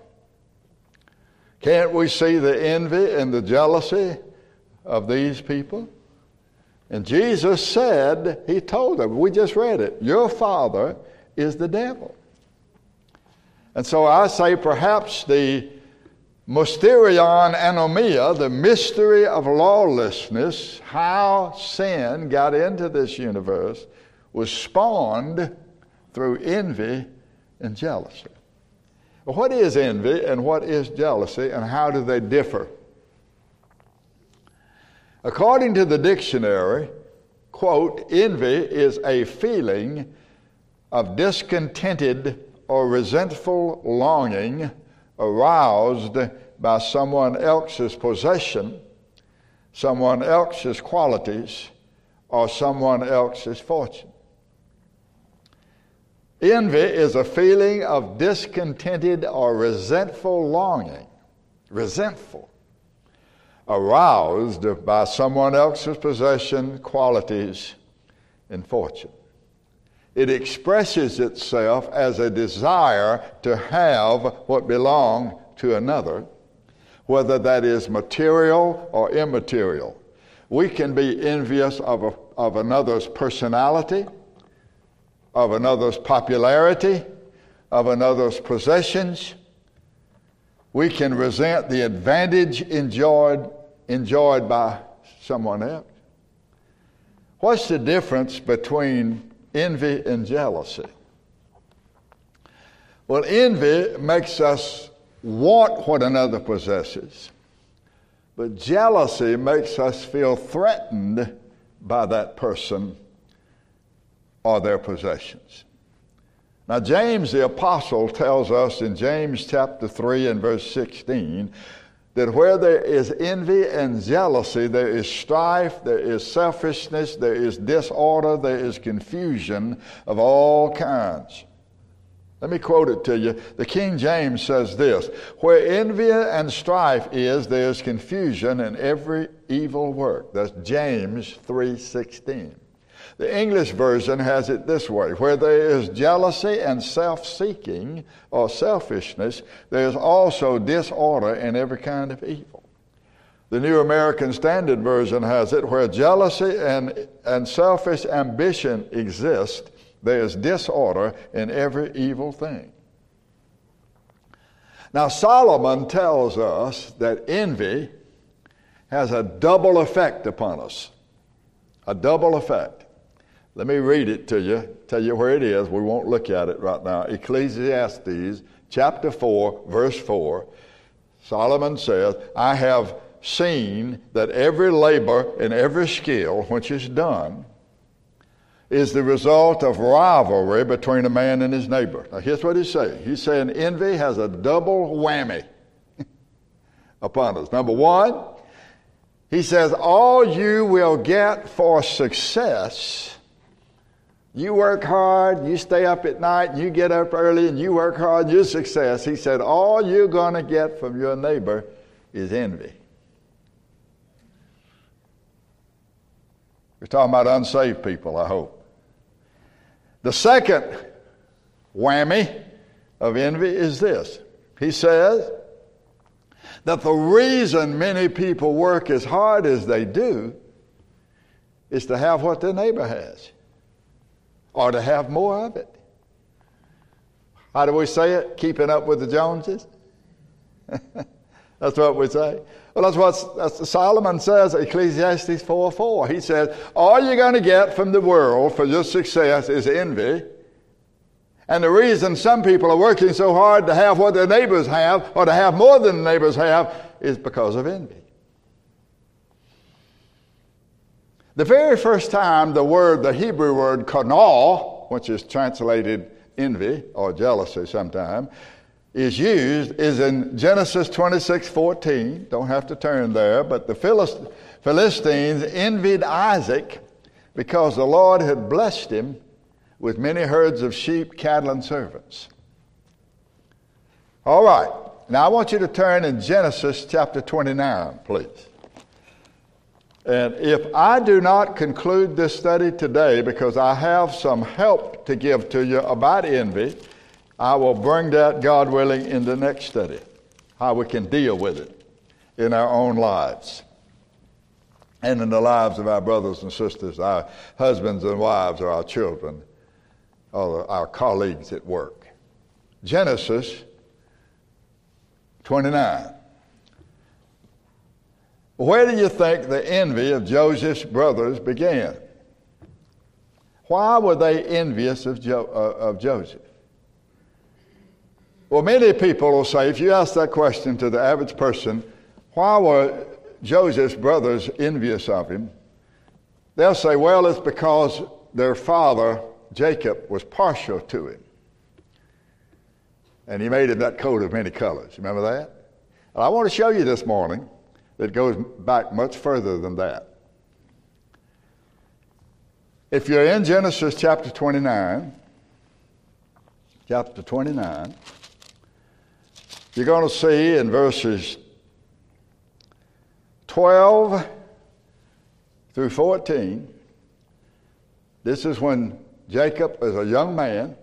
Can't we see the envy and the jealousy of these people? And Jesus said, He told them, we just read it, your father is the devil. And so I say perhaps the mysterion anomia, the mystery of lawlessness, how sin got into this universe, was spawned through envy and jealousy. What is envy and what is jealousy and how do they differ? According to the dictionary, quote, envy is a feeling of discontented or resentful longing aroused by someone else's possession, someone else's qualities, or someone else's fortune. Envy is a feeling of discontented or resentful longing, resentful, aroused by someone else's possession, qualities, and fortune. It expresses itself as a desire to have what belongs to another, whether that is material or immaterial. We can be envious of, a, of another's personality of another's popularity, of another's possessions. We can resent the advantage enjoyed, enjoyed by someone else. What's the difference between envy and jealousy? Well, envy makes us want what another possesses, but jealousy makes us feel threatened by that person or their possessions. Now, James the Apostle tells us in James chapter 3 and verse 16 that where there is envy and jealousy, there is strife, there is selfishness, there is disorder, there is confusion of all kinds. Let me quote it to you. The King James says this Where envy and strife is, there is confusion in every evil work. That's James 3:16. The English version has it this way where there is jealousy and self seeking or selfishness, there is also disorder and every kind of evil. The New American Standard Version has it where jealousy and, and selfish ambition exist, there is disorder in every evil thing. Now, Solomon tells us that envy has a double effect upon us. A double effect. Let me read it to you, tell you where it is. We won't look at it right now. Ecclesiastes chapter 4, verse 4. Solomon says, I have seen that every labor and every skill which is done is the result of rivalry between a man and his neighbor. Now, here's what he's saying He's saying envy has a double whammy [LAUGHS] upon us. Number one, he says, all you will get for success You work hard, you stay up at night, you get up early, and you work hard, your success. He said, All you're going to get from your neighbor is envy. We're talking about unsaved people, I hope. The second whammy of envy is this He says that the reason many people work as hard as they do is to have what their neighbor has or to have more of it. How do we say it? Keeping up with the Joneses? [LAUGHS] that's what we say. Well, that's what that's, Solomon says, Ecclesiastes 4 4. He says, All you're going to get from the world for your success is envy. And the reason some people are working so hard to have what their neighbors have or to have more than the neighbors have is because of envy. The very first time the word, the Hebrew word kanal, which is translated envy or jealousy sometime, is used is in Genesis 26 14. Don't have to turn there, but the Philistines envied Isaac because the Lord had blessed him with many herds of sheep, cattle, and servants. All right, now I want you to turn in Genesis chapter 29, please. And if I do not conclude this study today because I have some help to give to you about envy, I will bring that, God willing, in the next study, how we can deal with it in our own lives and in the lives of our brothers and sisters, our husbands and wives, or our children, or our colleagues at work. Genesis 29. Where do you think the envy of Joseph's brothers began? Why were they envious of, jo- uh, of Joseph? Well, many people will say, if you ask that question to the average person, why were Joseph's brothers envious of him? They'll say, well, it's because their father, Jacob, was partial to him. And he made him that coat of many colors. Remember that? And I want to show you this morning that goes back much further than that. If you're in Genesis chapter 29, chapter 29, you're going to see in verses 12 through 14, this is when Jacob was a young man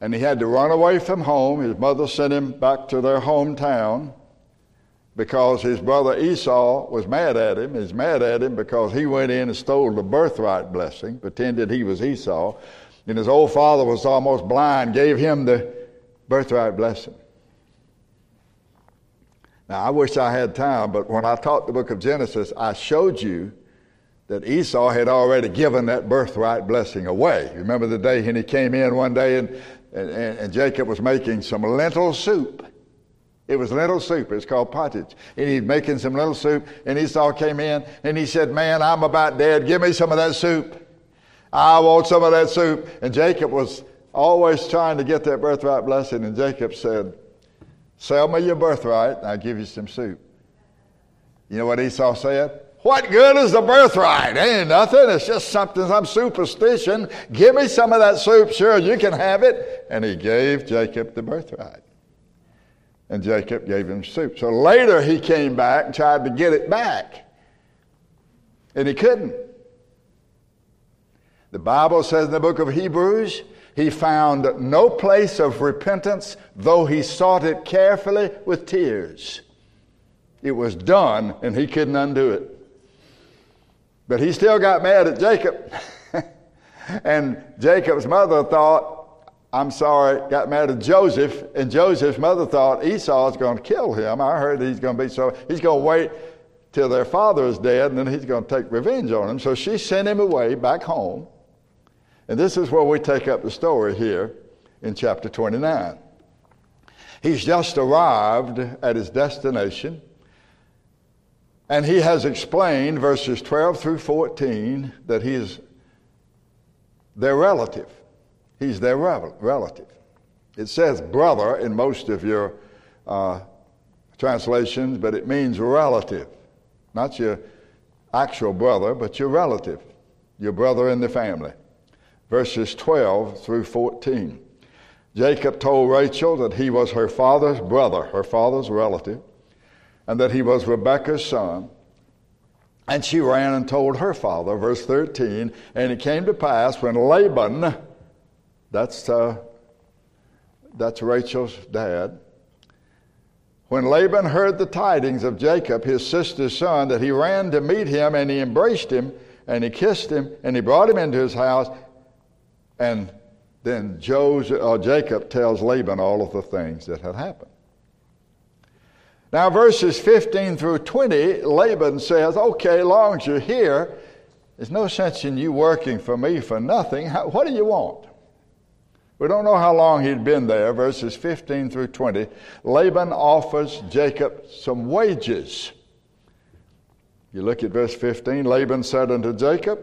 and he had to run away from home. His mother sent him back to their hometown because his brother Esau was mad at him. He's mad at him because he went in and stole the birthright blessing, pretended he was Esau. And his old father was almost blind, gave him the birthright blessing. Now, I wish I had time, but when I taught the book of Genesis, I showed you that Esau had already given that birthright blessing away. Remember the day when he came in one day and, and, and Jacob was making some lentil soup. It was lentil soup. It's called pottage. And he's making some lentil soup, and Esau came in, and he said, Man, I'm about dead. Give me some of that soup. I want some of that soup. And Jacob was always trying to get that birthright blessing, and Jacob said, Sell me your birthright, and I'll give you some soup. You know what Esau said? What good is the birthright? Ain't nothing. It's just something, some superstition. Give me some of that soup. Sure, you can have it. And he gave Jacob the birthright and Jacob gave him soup. So later he came back and tried to get it back, and he couldn't. The Bible says in the book of Hebrews, he found no place of repentance, though he sought it carefully with tears. It was done, and he couldn't undo it. But he still got mad at Jacob. [LAUGHS] and Jacob's mother thought, I'm sorry, got mad at Joseph, and Joseph's mother thought Esau is going to kill him. I heard he's going to be so, he's going to wait till their father is dead, and then he's going to take revenge on him. So she sent him away back home. And this is where we take up the story here in chapter 29. He's just arrived at his destination, and he has explained, verses 12 through 14, that he is their relative. He's their relative. It says brother in most of your uh, translations, but it means relative. Not your actual brother, but your relative, your brother in the family. verses 12 through 14. Jacob told Rachel that he was her father's brother, her father's relative, and that he was Rebekah's son. And she ran and told her father, verse 13, and it came to pass when Laban, that's, uh, that's Rachel's dad, when Laban heard the tidings of Jacob, his sister's son, that he ran to meet him and he embraced him and he kissed him and he brought him into his house. And then uh, Jacob tells Laban all of the things that had happened. Now, verses 15 through 20, Laban says, Okay, long as you're here, there's no sense in you working for me for nothing. How, what do you want? We don't know how long he'd been there, verses 15 through 20. Laban offers Jacob some wages. You look at verse 15 Laban said unto Jacob,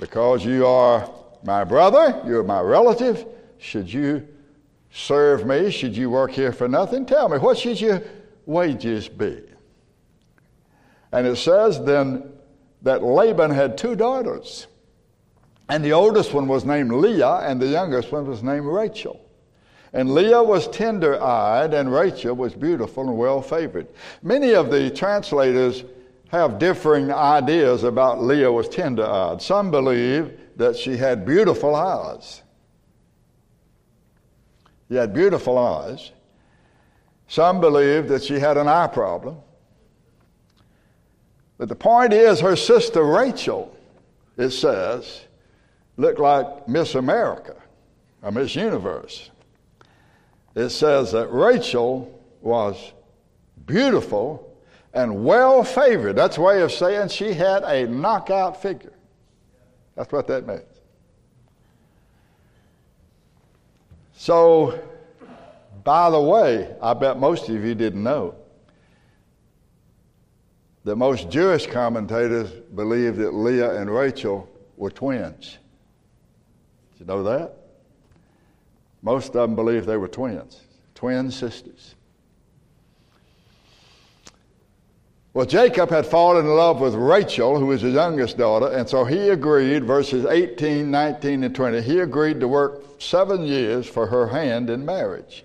Because you are my brother, you're my relative, should you serve me? Should you work here for nothing? Tell me, what should your wages be? And it says then that Laban had two daughters. And the oldest one was named Leah, and the youngest one was named Rachel. And Leah was tender eyed, and Rachel was beautiful and well favored. Many of the translators have differing ideas about Leah was tender eyed. Some believe that she had beautiful eyes. She had beautiful eyes. Some believe that she had an eye problem. But the point is, her sister Rachel, it says, looked like Miss America, or Miss Universe. It says that Rachel was beautiful and well favored. That's a way of saying she had a knockout figure. That's what that means. So, by the way, I bet most of you didn't know that most Jewish commentators believe that Leah and Rachel were twins. You know that? Most of them believe they were twins, twin sisters. Well, Jacob had fallen in love with Rachel, who was his youngest daughter, and so he agreed, verses 18, 19, and 20, he agreed to work seven years for her hand in marriage.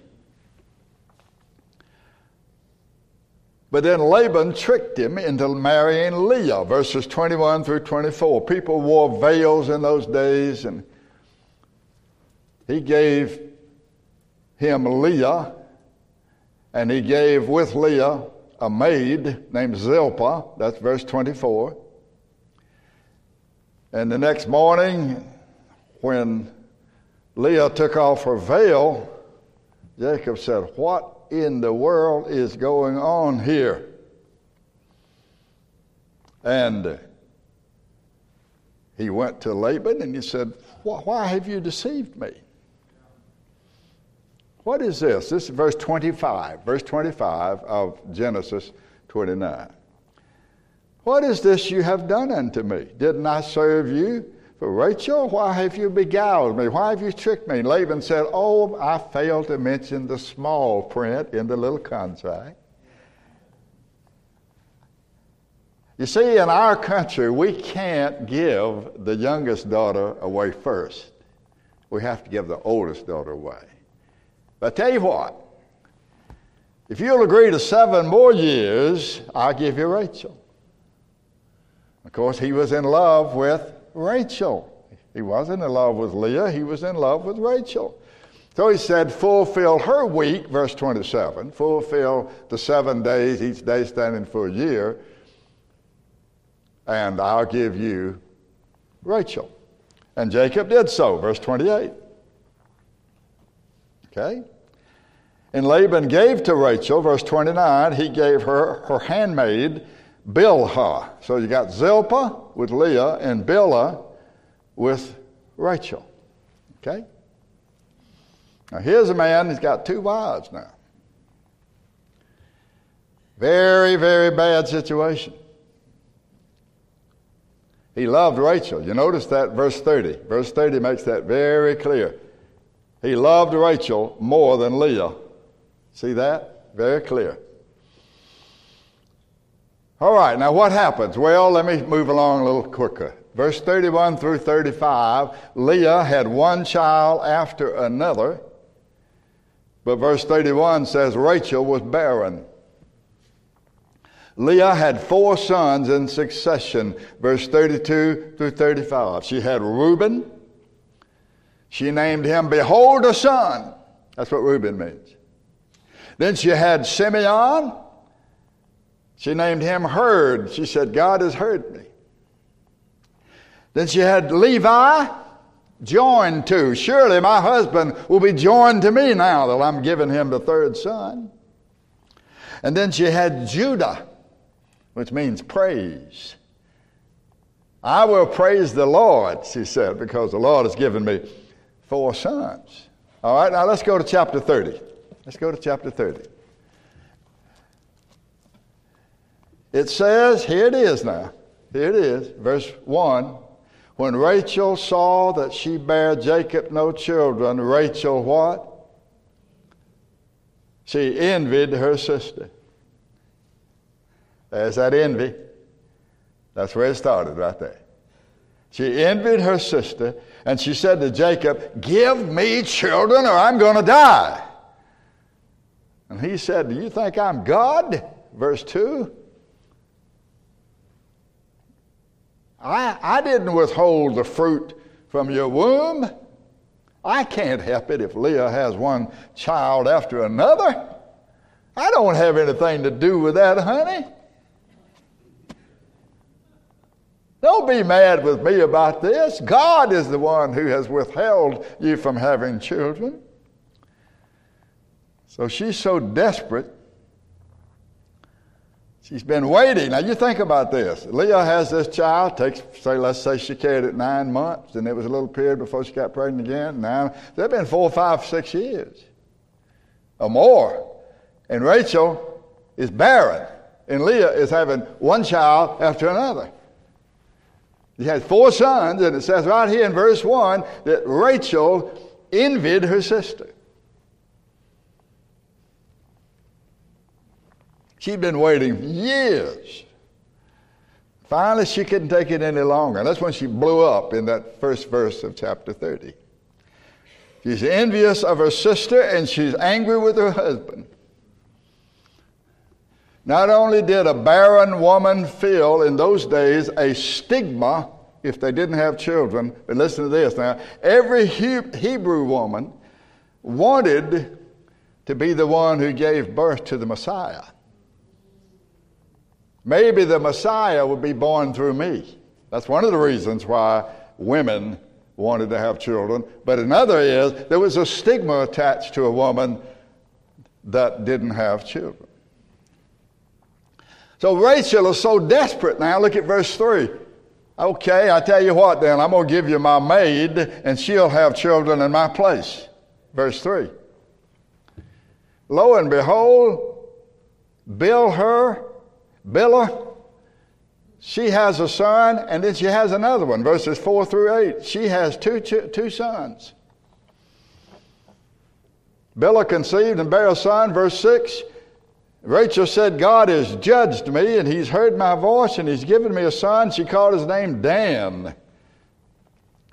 But then Laban tricked him into marrying Leah, verses 21 through 24. People wore veils in those days, and he gave him Leah, and he gave with Leah a maid named Zilpah. That's verse 24. And the next morning, when Leah took off her veil, Jacob said, What in the world is going on here? And he went to Laban and he said, Why have you deceived me? What is this? This is verse 25, verse 25 of Genesis 29. What is this you have done unto me? Didn't I serve you for Rachel? Why have you beguiled me? Why have you tricked me? Laban said, Oh, I failed to mention the small print in the little contract. You see, in our country, we can't give the youngest daughter away first. We have to give the oldest daughter away. But I tell you what, if you'll agree to seven more years, I'll give you Rachel. Of course, he was in love with Rachel. He wasn't in love with Leah, he was in love with Rachel. So he said, fulfill her week, verse 27, fulfill the seven days, each day standing for a year, and I'll give you Rachel. And Jacob did so, verse 28. Okay? And Laban gave to Rachel, verse 29, he gave her her handmaid, Bilhah. So you got Zilpah with Leah and Bilhah with Rachel. Okay? Now here's a man, he's got two wives now. Very, very bad situation. He loved Rachel. You notice that verse 30. Verse 30 makes that very clear. He loved Rachel more than Leah. See that? Very clear. All right, now what happens? Well, let me move along a little quicker. verse 31 through 35, Leah had one child after another, but verse 31 says Rachel was barren. Leah had four sons in succession, verse 32 through 35. She had Reuben. She named him Behold a Son. That's what Reuben means. Then she had Simeon. She named him Heard. She said, God has heard me. Then she had Levi, joined to. Surely my husband will be joined to me now that I'm giving him the third son. And then she had Judah which means praise. I will praise the Lord, she said, because the Lord has given me four sons. All right, now let's go to chapter 30. Let's go to chapter 30. It says, here it is now. Here it is, verse 1. When Rachel saw that she bare Jacob no children, Rachel what? She envied her sister. There's that envy. That's where it started, right there. She envied her sister, and she said to Jacob, Give me children, or I'm going to die. And he said, Do you think I'm God? Verse 2. I, I didn't withhold the fruit from your womb. I can't help it if Leah has one child after another. I don't have anything to do with that, honey. Don't be mad with me about this. God is the one who has withheld you from having children. So she's so desperate. She's been waiting. Now you think about this. Leah has this child, takes say let's say she carried it nine months, and it was a little period before she got pregnant again. Now there have been four, five, six years or more. And Rachel is barren. And Leah is having one child after another. He had four sons, and it says right here in verse 1 that Rachel envied her sister. She'd been waiting years. Finally, she couldn't take it any longer. That's when she blew up in that first verse of chapter 30. She's envious of her sister and she's angry with her husband. Not only did a barren woman feel in those days a stigma if they didn't have children, but listen to this now. Every Hebrew woman wanted to be the one who gave birth to the Messiah. Maybe the Messiah would be born through me. That's one of the reasons why women wanted to have children. But another is there was a stigma attached to a woman that didn't have children. So Rachel is so desperate now. Look at verse 3. Okay, I tell you what, then, I'm going to give you my maid, and she'll have children in my place. Verse 3. Lo and behold, Bilhah, Bilhah, she has a son, and then she has another one. Verses 4 through 8. She has two, two sons. Bilhah conceived and bare a son. Verse 6. Rachel said, God has judged me and he's heard my voice and he's given me a son. She called his name Dan,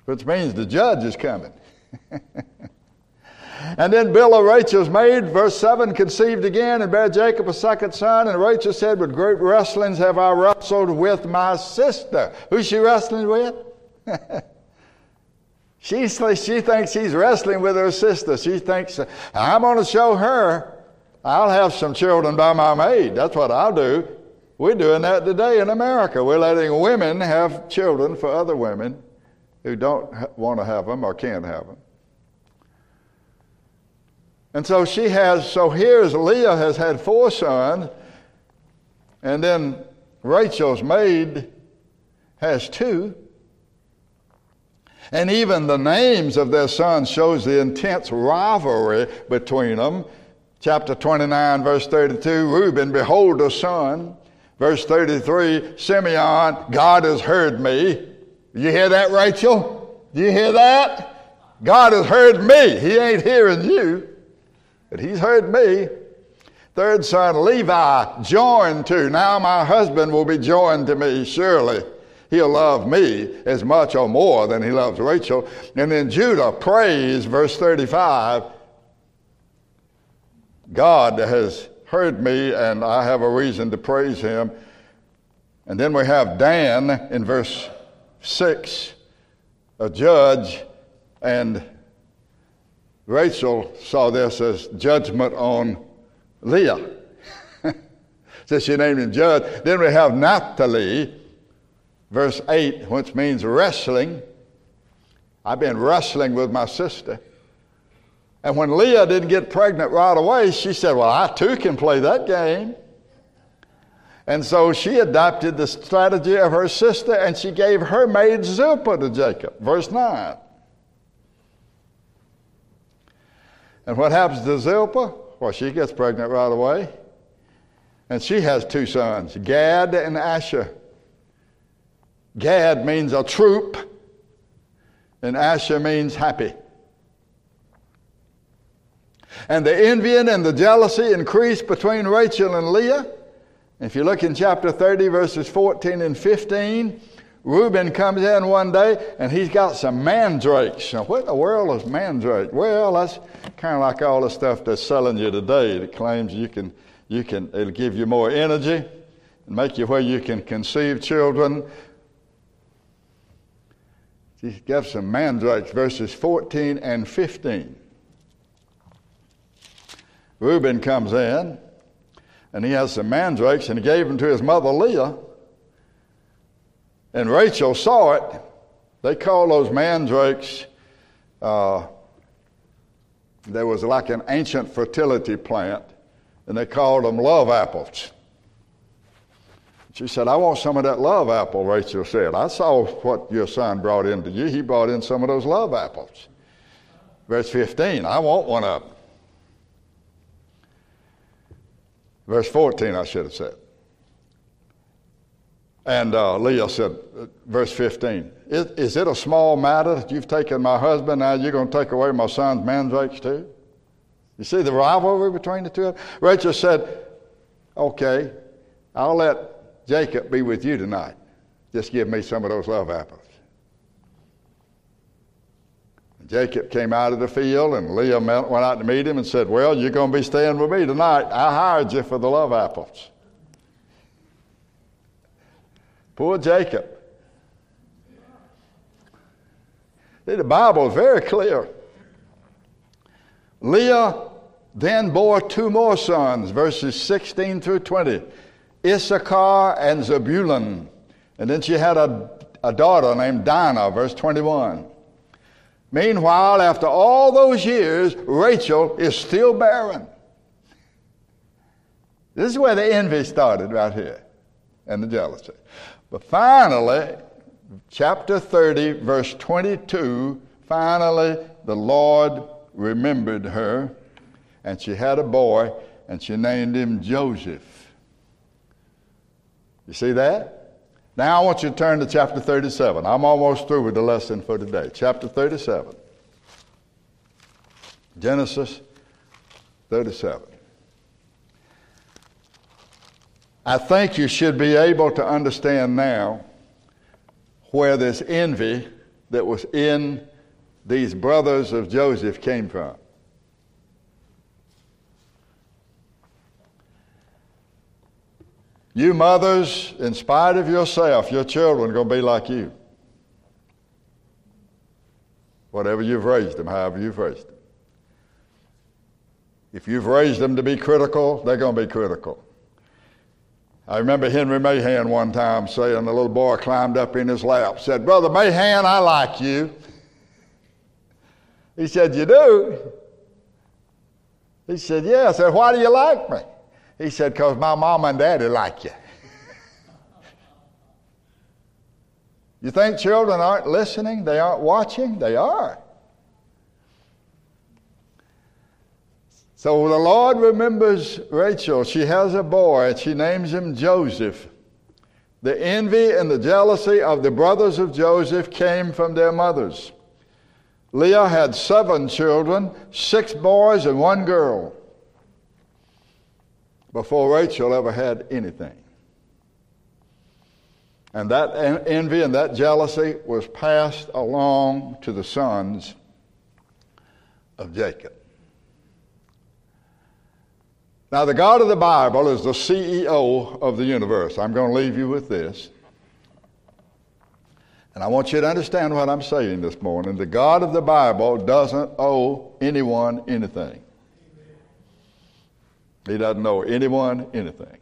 which means the judge is coming. [LAUGHS] and then Bilhah, Rachel's maid, verse 7, conceived again and bare Jacob a second son. And Rachel said, With great wrestlings have I wrestled with my sister. Who's she wrestling with? she, [LAUGHS] she thinks she's wrestling with her sister. She thinks, I'm going to show her I'll have some children by my maid. That's what I'll do. We're doing that today in America. We're letting women have children for other women who don't want to have them or can't have them. And so she has, so here's Leah has had four sons, and then Rachel's maid has two. And even the names of their sons shows the intense rivalry between them chapter 29, verse 32, Reuben, behold a son. Verse 33, Simeon, God has heard me. You hear that, Rachel? Do you hear that? God has heard me. He ain't hearing you, but he's heard me. Third son, Levi, joined to. Now my husband will be joined to me, surely. He'll love me as much or more than he loves Rachel. And then Judah praise, verse 35 God has heard me, and I have a reason to praise him. And then we have Dan in verse 6, a judge, and Rachel saw this as judgment on Leah. [LAUGHS] so she named him judge. Then we have Naphtali, verse 8, which means wrestling. I've been wrestling with my sister. And when Leah didn't get pregnant right away, she said, Well, I too can play that game. And so she adopted the strategy of her sister and she gave her maid Zilpah to Jacob. Verse 9. And what happens to Zilpah? Well, she gets pregnant right away. And she has two sons, Gad and Asher. Gad means a troop, and Asher means happy. And the envying and the jealousy increased between Rachel and Leah. If you look in chapter 30, verses 14 and 15, Reuben comes in one day and he's got some mandrakes. Now, what in the world is mandrake? Well, that's kind of like all the stuff they're selling you today that claims you can, you can, it'll give you more energy and make you where you can conceive children. He gives some mandrakes, verses 14 and 15. Reuben comes in and he has some mandrakes and he gave them to his mother Leah. And Rachel saw it. They call those mandrakes, uh, there was like an ancient fertility plant, and they called them love apples. She said, I want some of that love apple, Rachel said. I saw what your son brought into you. He brought in some of those love apples. Verse 15, I want one of them. Verse 14, I should have said. And uh, Leah said, uh, verse 15, is, is, it a small matter that you've taken my husband, now you're going to take away my son's mandrakes too? You see the rivalry between the two of them? Rachel said, okay, I'll let Jacob be with you tonight. Just give me some of those love apples. Jacob came out of the field, and Leah went out to meet him and said, Well, you're going to be staying with me tonight. I hired you for the love apples. Poor Jacob. See, the Bible is very clear. Leah then bore two more sons, verses 16 through 20 Issachar and Zebulun. And then she had a, a daughter named Dinah, verse 21. Meanwhile, after all those years, Rachel is still barren. This is where the envy started, right here, and the jealousy. But finally, chapter 30, verse 22, finally the Lord remembered her, and she had a boy, and she named him Joseph. You see that? Now I want you to turn to chapter 37. I'm almost through with the lesson for today. Chapter 37. Genesis 37. I think you should be able to understand now where this envy that was in these brothers of Joseph came from. You mothers, in spite of yourself, your children are going to be like you. Whatever you've raised them, however you've raised them. If you've raised them to be critical, they're going to be critical. I remember Henry Mahan one time saying, the little boy climbed up in his lap, said, Brother Mahan, I like you. He said, You do? He said, Yeah. I said, Why do you like me? He said, Because my mom and daddy like you. you think children aren't listening? They aren't watching? They are. So the Lord remembers Rachel. She has a boy, and she names him Joseph. The envy and the jealousy of the brothers of Joseph came from their mothers. Leah had seven children, six boys and one girl before Rachel ever had anything. And that envy and that jealousy was passed along to the sons of Jacob. Now, the God of the Bible is the CEO of the universe. I'm going to leave you with this. And I want you to understand what I'm saying this morning. The God of the Bible doesn't owe anyone anything. He doesn't owe anyone anything.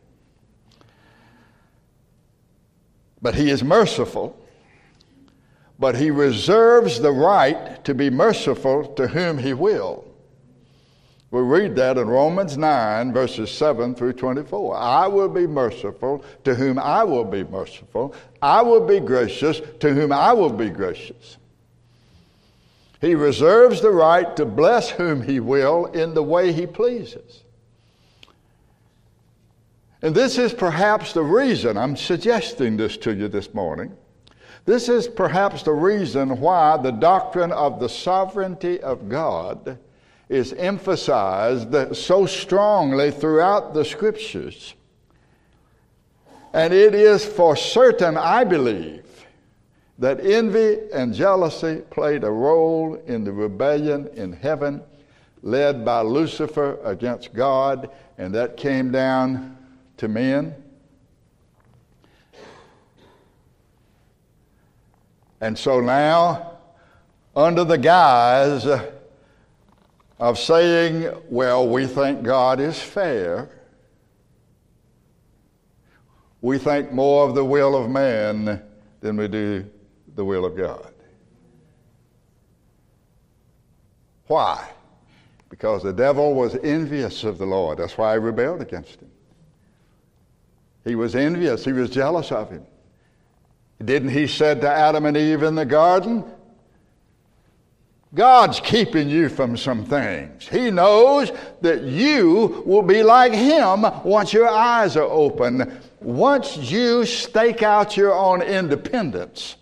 But He is merciful, but He reserves the right to be merciful to whom He will. We read that in Romans 9, verses 7 through 24. I will be merciful to whom I will be merciful. I will be gracious to whom I will be gracious. He reserves the right to bless whom he will in the way he pleases. And this is perhaps the reason I'm suggesting this to you this morning. This is perhaps the reason why the doctrine of the sovereignty of God is emphasized so strongly throughout the scriptures. And it is for certain, I believe, that envy and jealousy played a role in the rebellion in heaven led by Lucifer against God, and that came down to men. And so now, under the guise of saying, well, we think God is fair, we think more of the will of man than we do the will of God. Why? Because the devil was envious of the Lord. That's why he rebelled against him. He was envious, he was jealous of him. Didn't he said to Adam and Eve in the garden, God's keeping you from some things. He knows that you will be like Him once your eyes are open, once you stake out your own independence.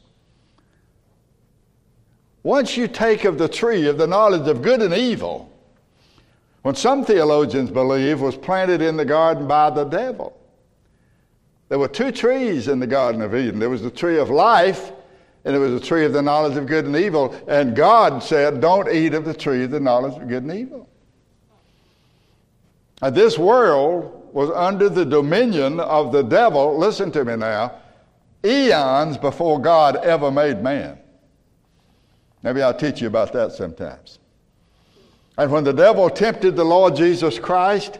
Once you take of the tree of the knowledge of good and evil, when some theologians believe was planted in the garden by the devil. There were two trees in the Garden of Eden. There was the tree of life, and it was the tree of the knowledge of good and evil. And God said, Don't eat of the tree of the knowledge of good and evil. And this world was under the dominion of the devil, listen to me now, eons before God ever made man. Maybe I'll teach you about that sometimes. And when the devil tempted the Lord Jesus Christ,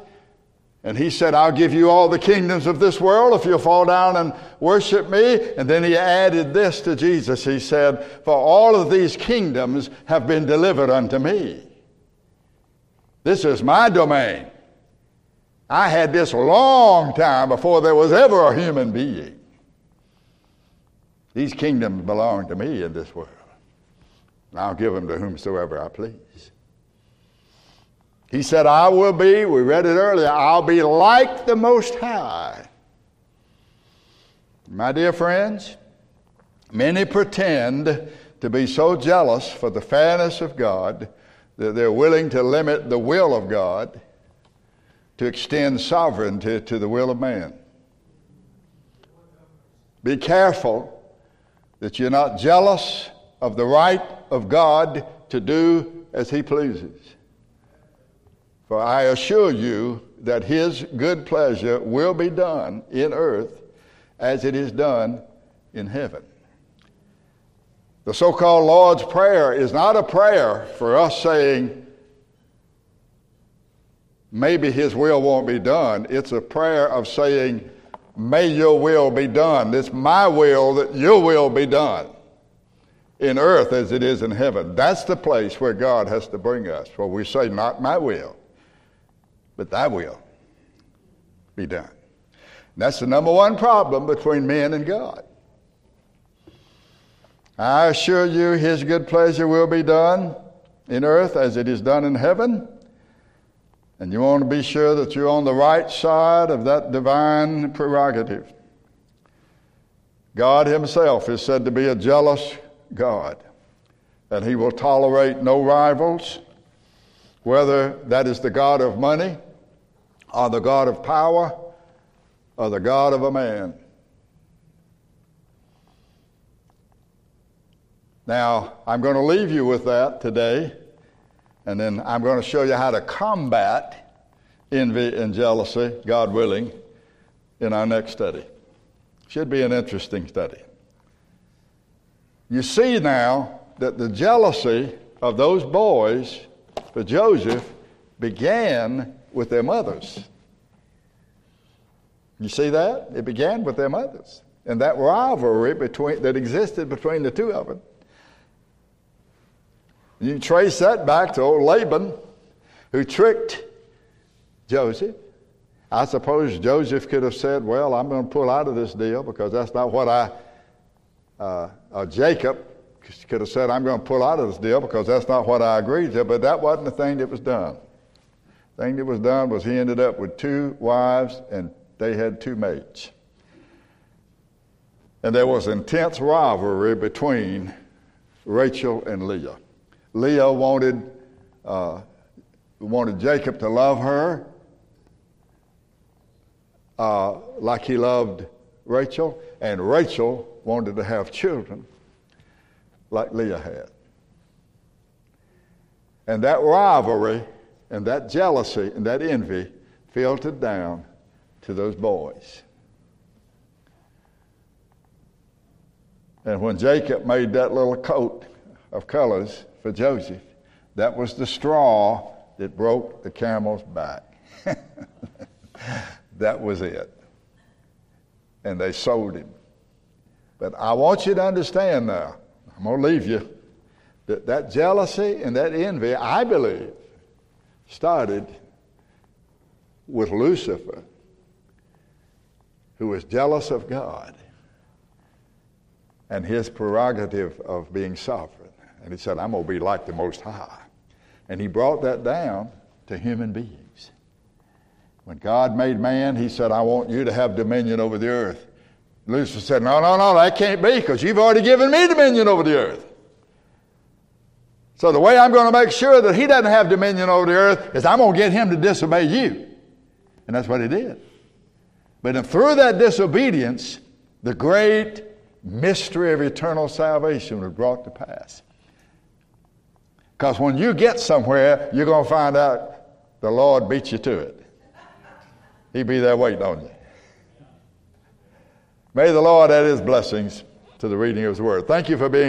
and he said, I'll give you all the kingdoms of this world if you'll fall down and worship me. And then he added this to Jesus. He said, For all of these kingdoms have been delivered unto me. This is my domain. I had this long time before there was ever a human being. These kingdoms belong to me in this world. And I'll give them to whomsoever I please. He said, I will be, we read it earlier, I'll be like the Most High. My dear friends, many pretend to be so jealous for the fairness of God that they're willing to limit the will of God to extend sovereignty to the will of man. Be careful that you're not jealous of the right of God to do as He pleases. For I assure you that his good pleasure will be done in earth as it is done in heaven. The so called Lord's Prayer is not a prayer for us saying, maybe his will won't be done. It's a prayer of saying, may your will be done. It's my will that your will be done in earth as it is in heaven. That's the place where God has to bring us, where we say, not my will but thy will be done. That's the number one problem between men and God. I assure you, his good pleasure will be done in earth as it is done in heaven. And you want to be sure that you're on the right side of that divine prerogative. God Himself is said to be a jealous God, and He will tolerate no rivals, whether that is the God of money or the God of power or the God of a man. Now, I'm going to leave you with that today, and then I'm going to show you how to combat envy and jealousy, God willing, in our next study. Should be an interesting study. You see now that the jealousy of those boys for Joseph began with their mothers. You see that? It began with their mothers. And that rivalry between, that existed between the two of them. You trace that back to old Laban, who tricked Joseph. I suppose Joseph could have said, Well, I'm going to pull out of this deal because that's not what I, uh, uh, Jacob could have said, I'm going to pull out of this deal because that's not what I agreed to, but that wasn't the thing that was done. Thing that was done was he ended up with two wives and they had two mates. And there was intense rivalry between Rachel and Leah. Leah wanted, uh, wanted Jacob to love her uh, like he loved Rachel, and Rachel wanted to have children like Leah had. And that rivalry and that jealousy and that envy filtered down to those boys. And when Jacob made that little coat of colors for Joseph, that was the straw that broke the camel's back. [LAUGHS] that was it. And they sold him. But I want you to understand now, I'm going to leave you, that that jealousy and that envy, I believe, started with Lucifer, who was jealous of God and his prerogative of being sovereign. And he said, I'm going to be like the Most High. And he brought that down to human beings. When God made man, he said, I want you to have dominion over the earth. Lucifer said, No, no, no, that can't be because you've already given me dominion over the earth. So the way I'm going to make sure that he doesn't have dominion over the earth is I'm going to get him to disobey you. And that's what he did. But through that disobedience, the great mystery of eternal salvation was brought to pass. Because when you get somewhere, you're going to find out the Lord beat you to it. He'll be there waiting on you. May the Lord add his blessings to the reading of his word. Thank you for being.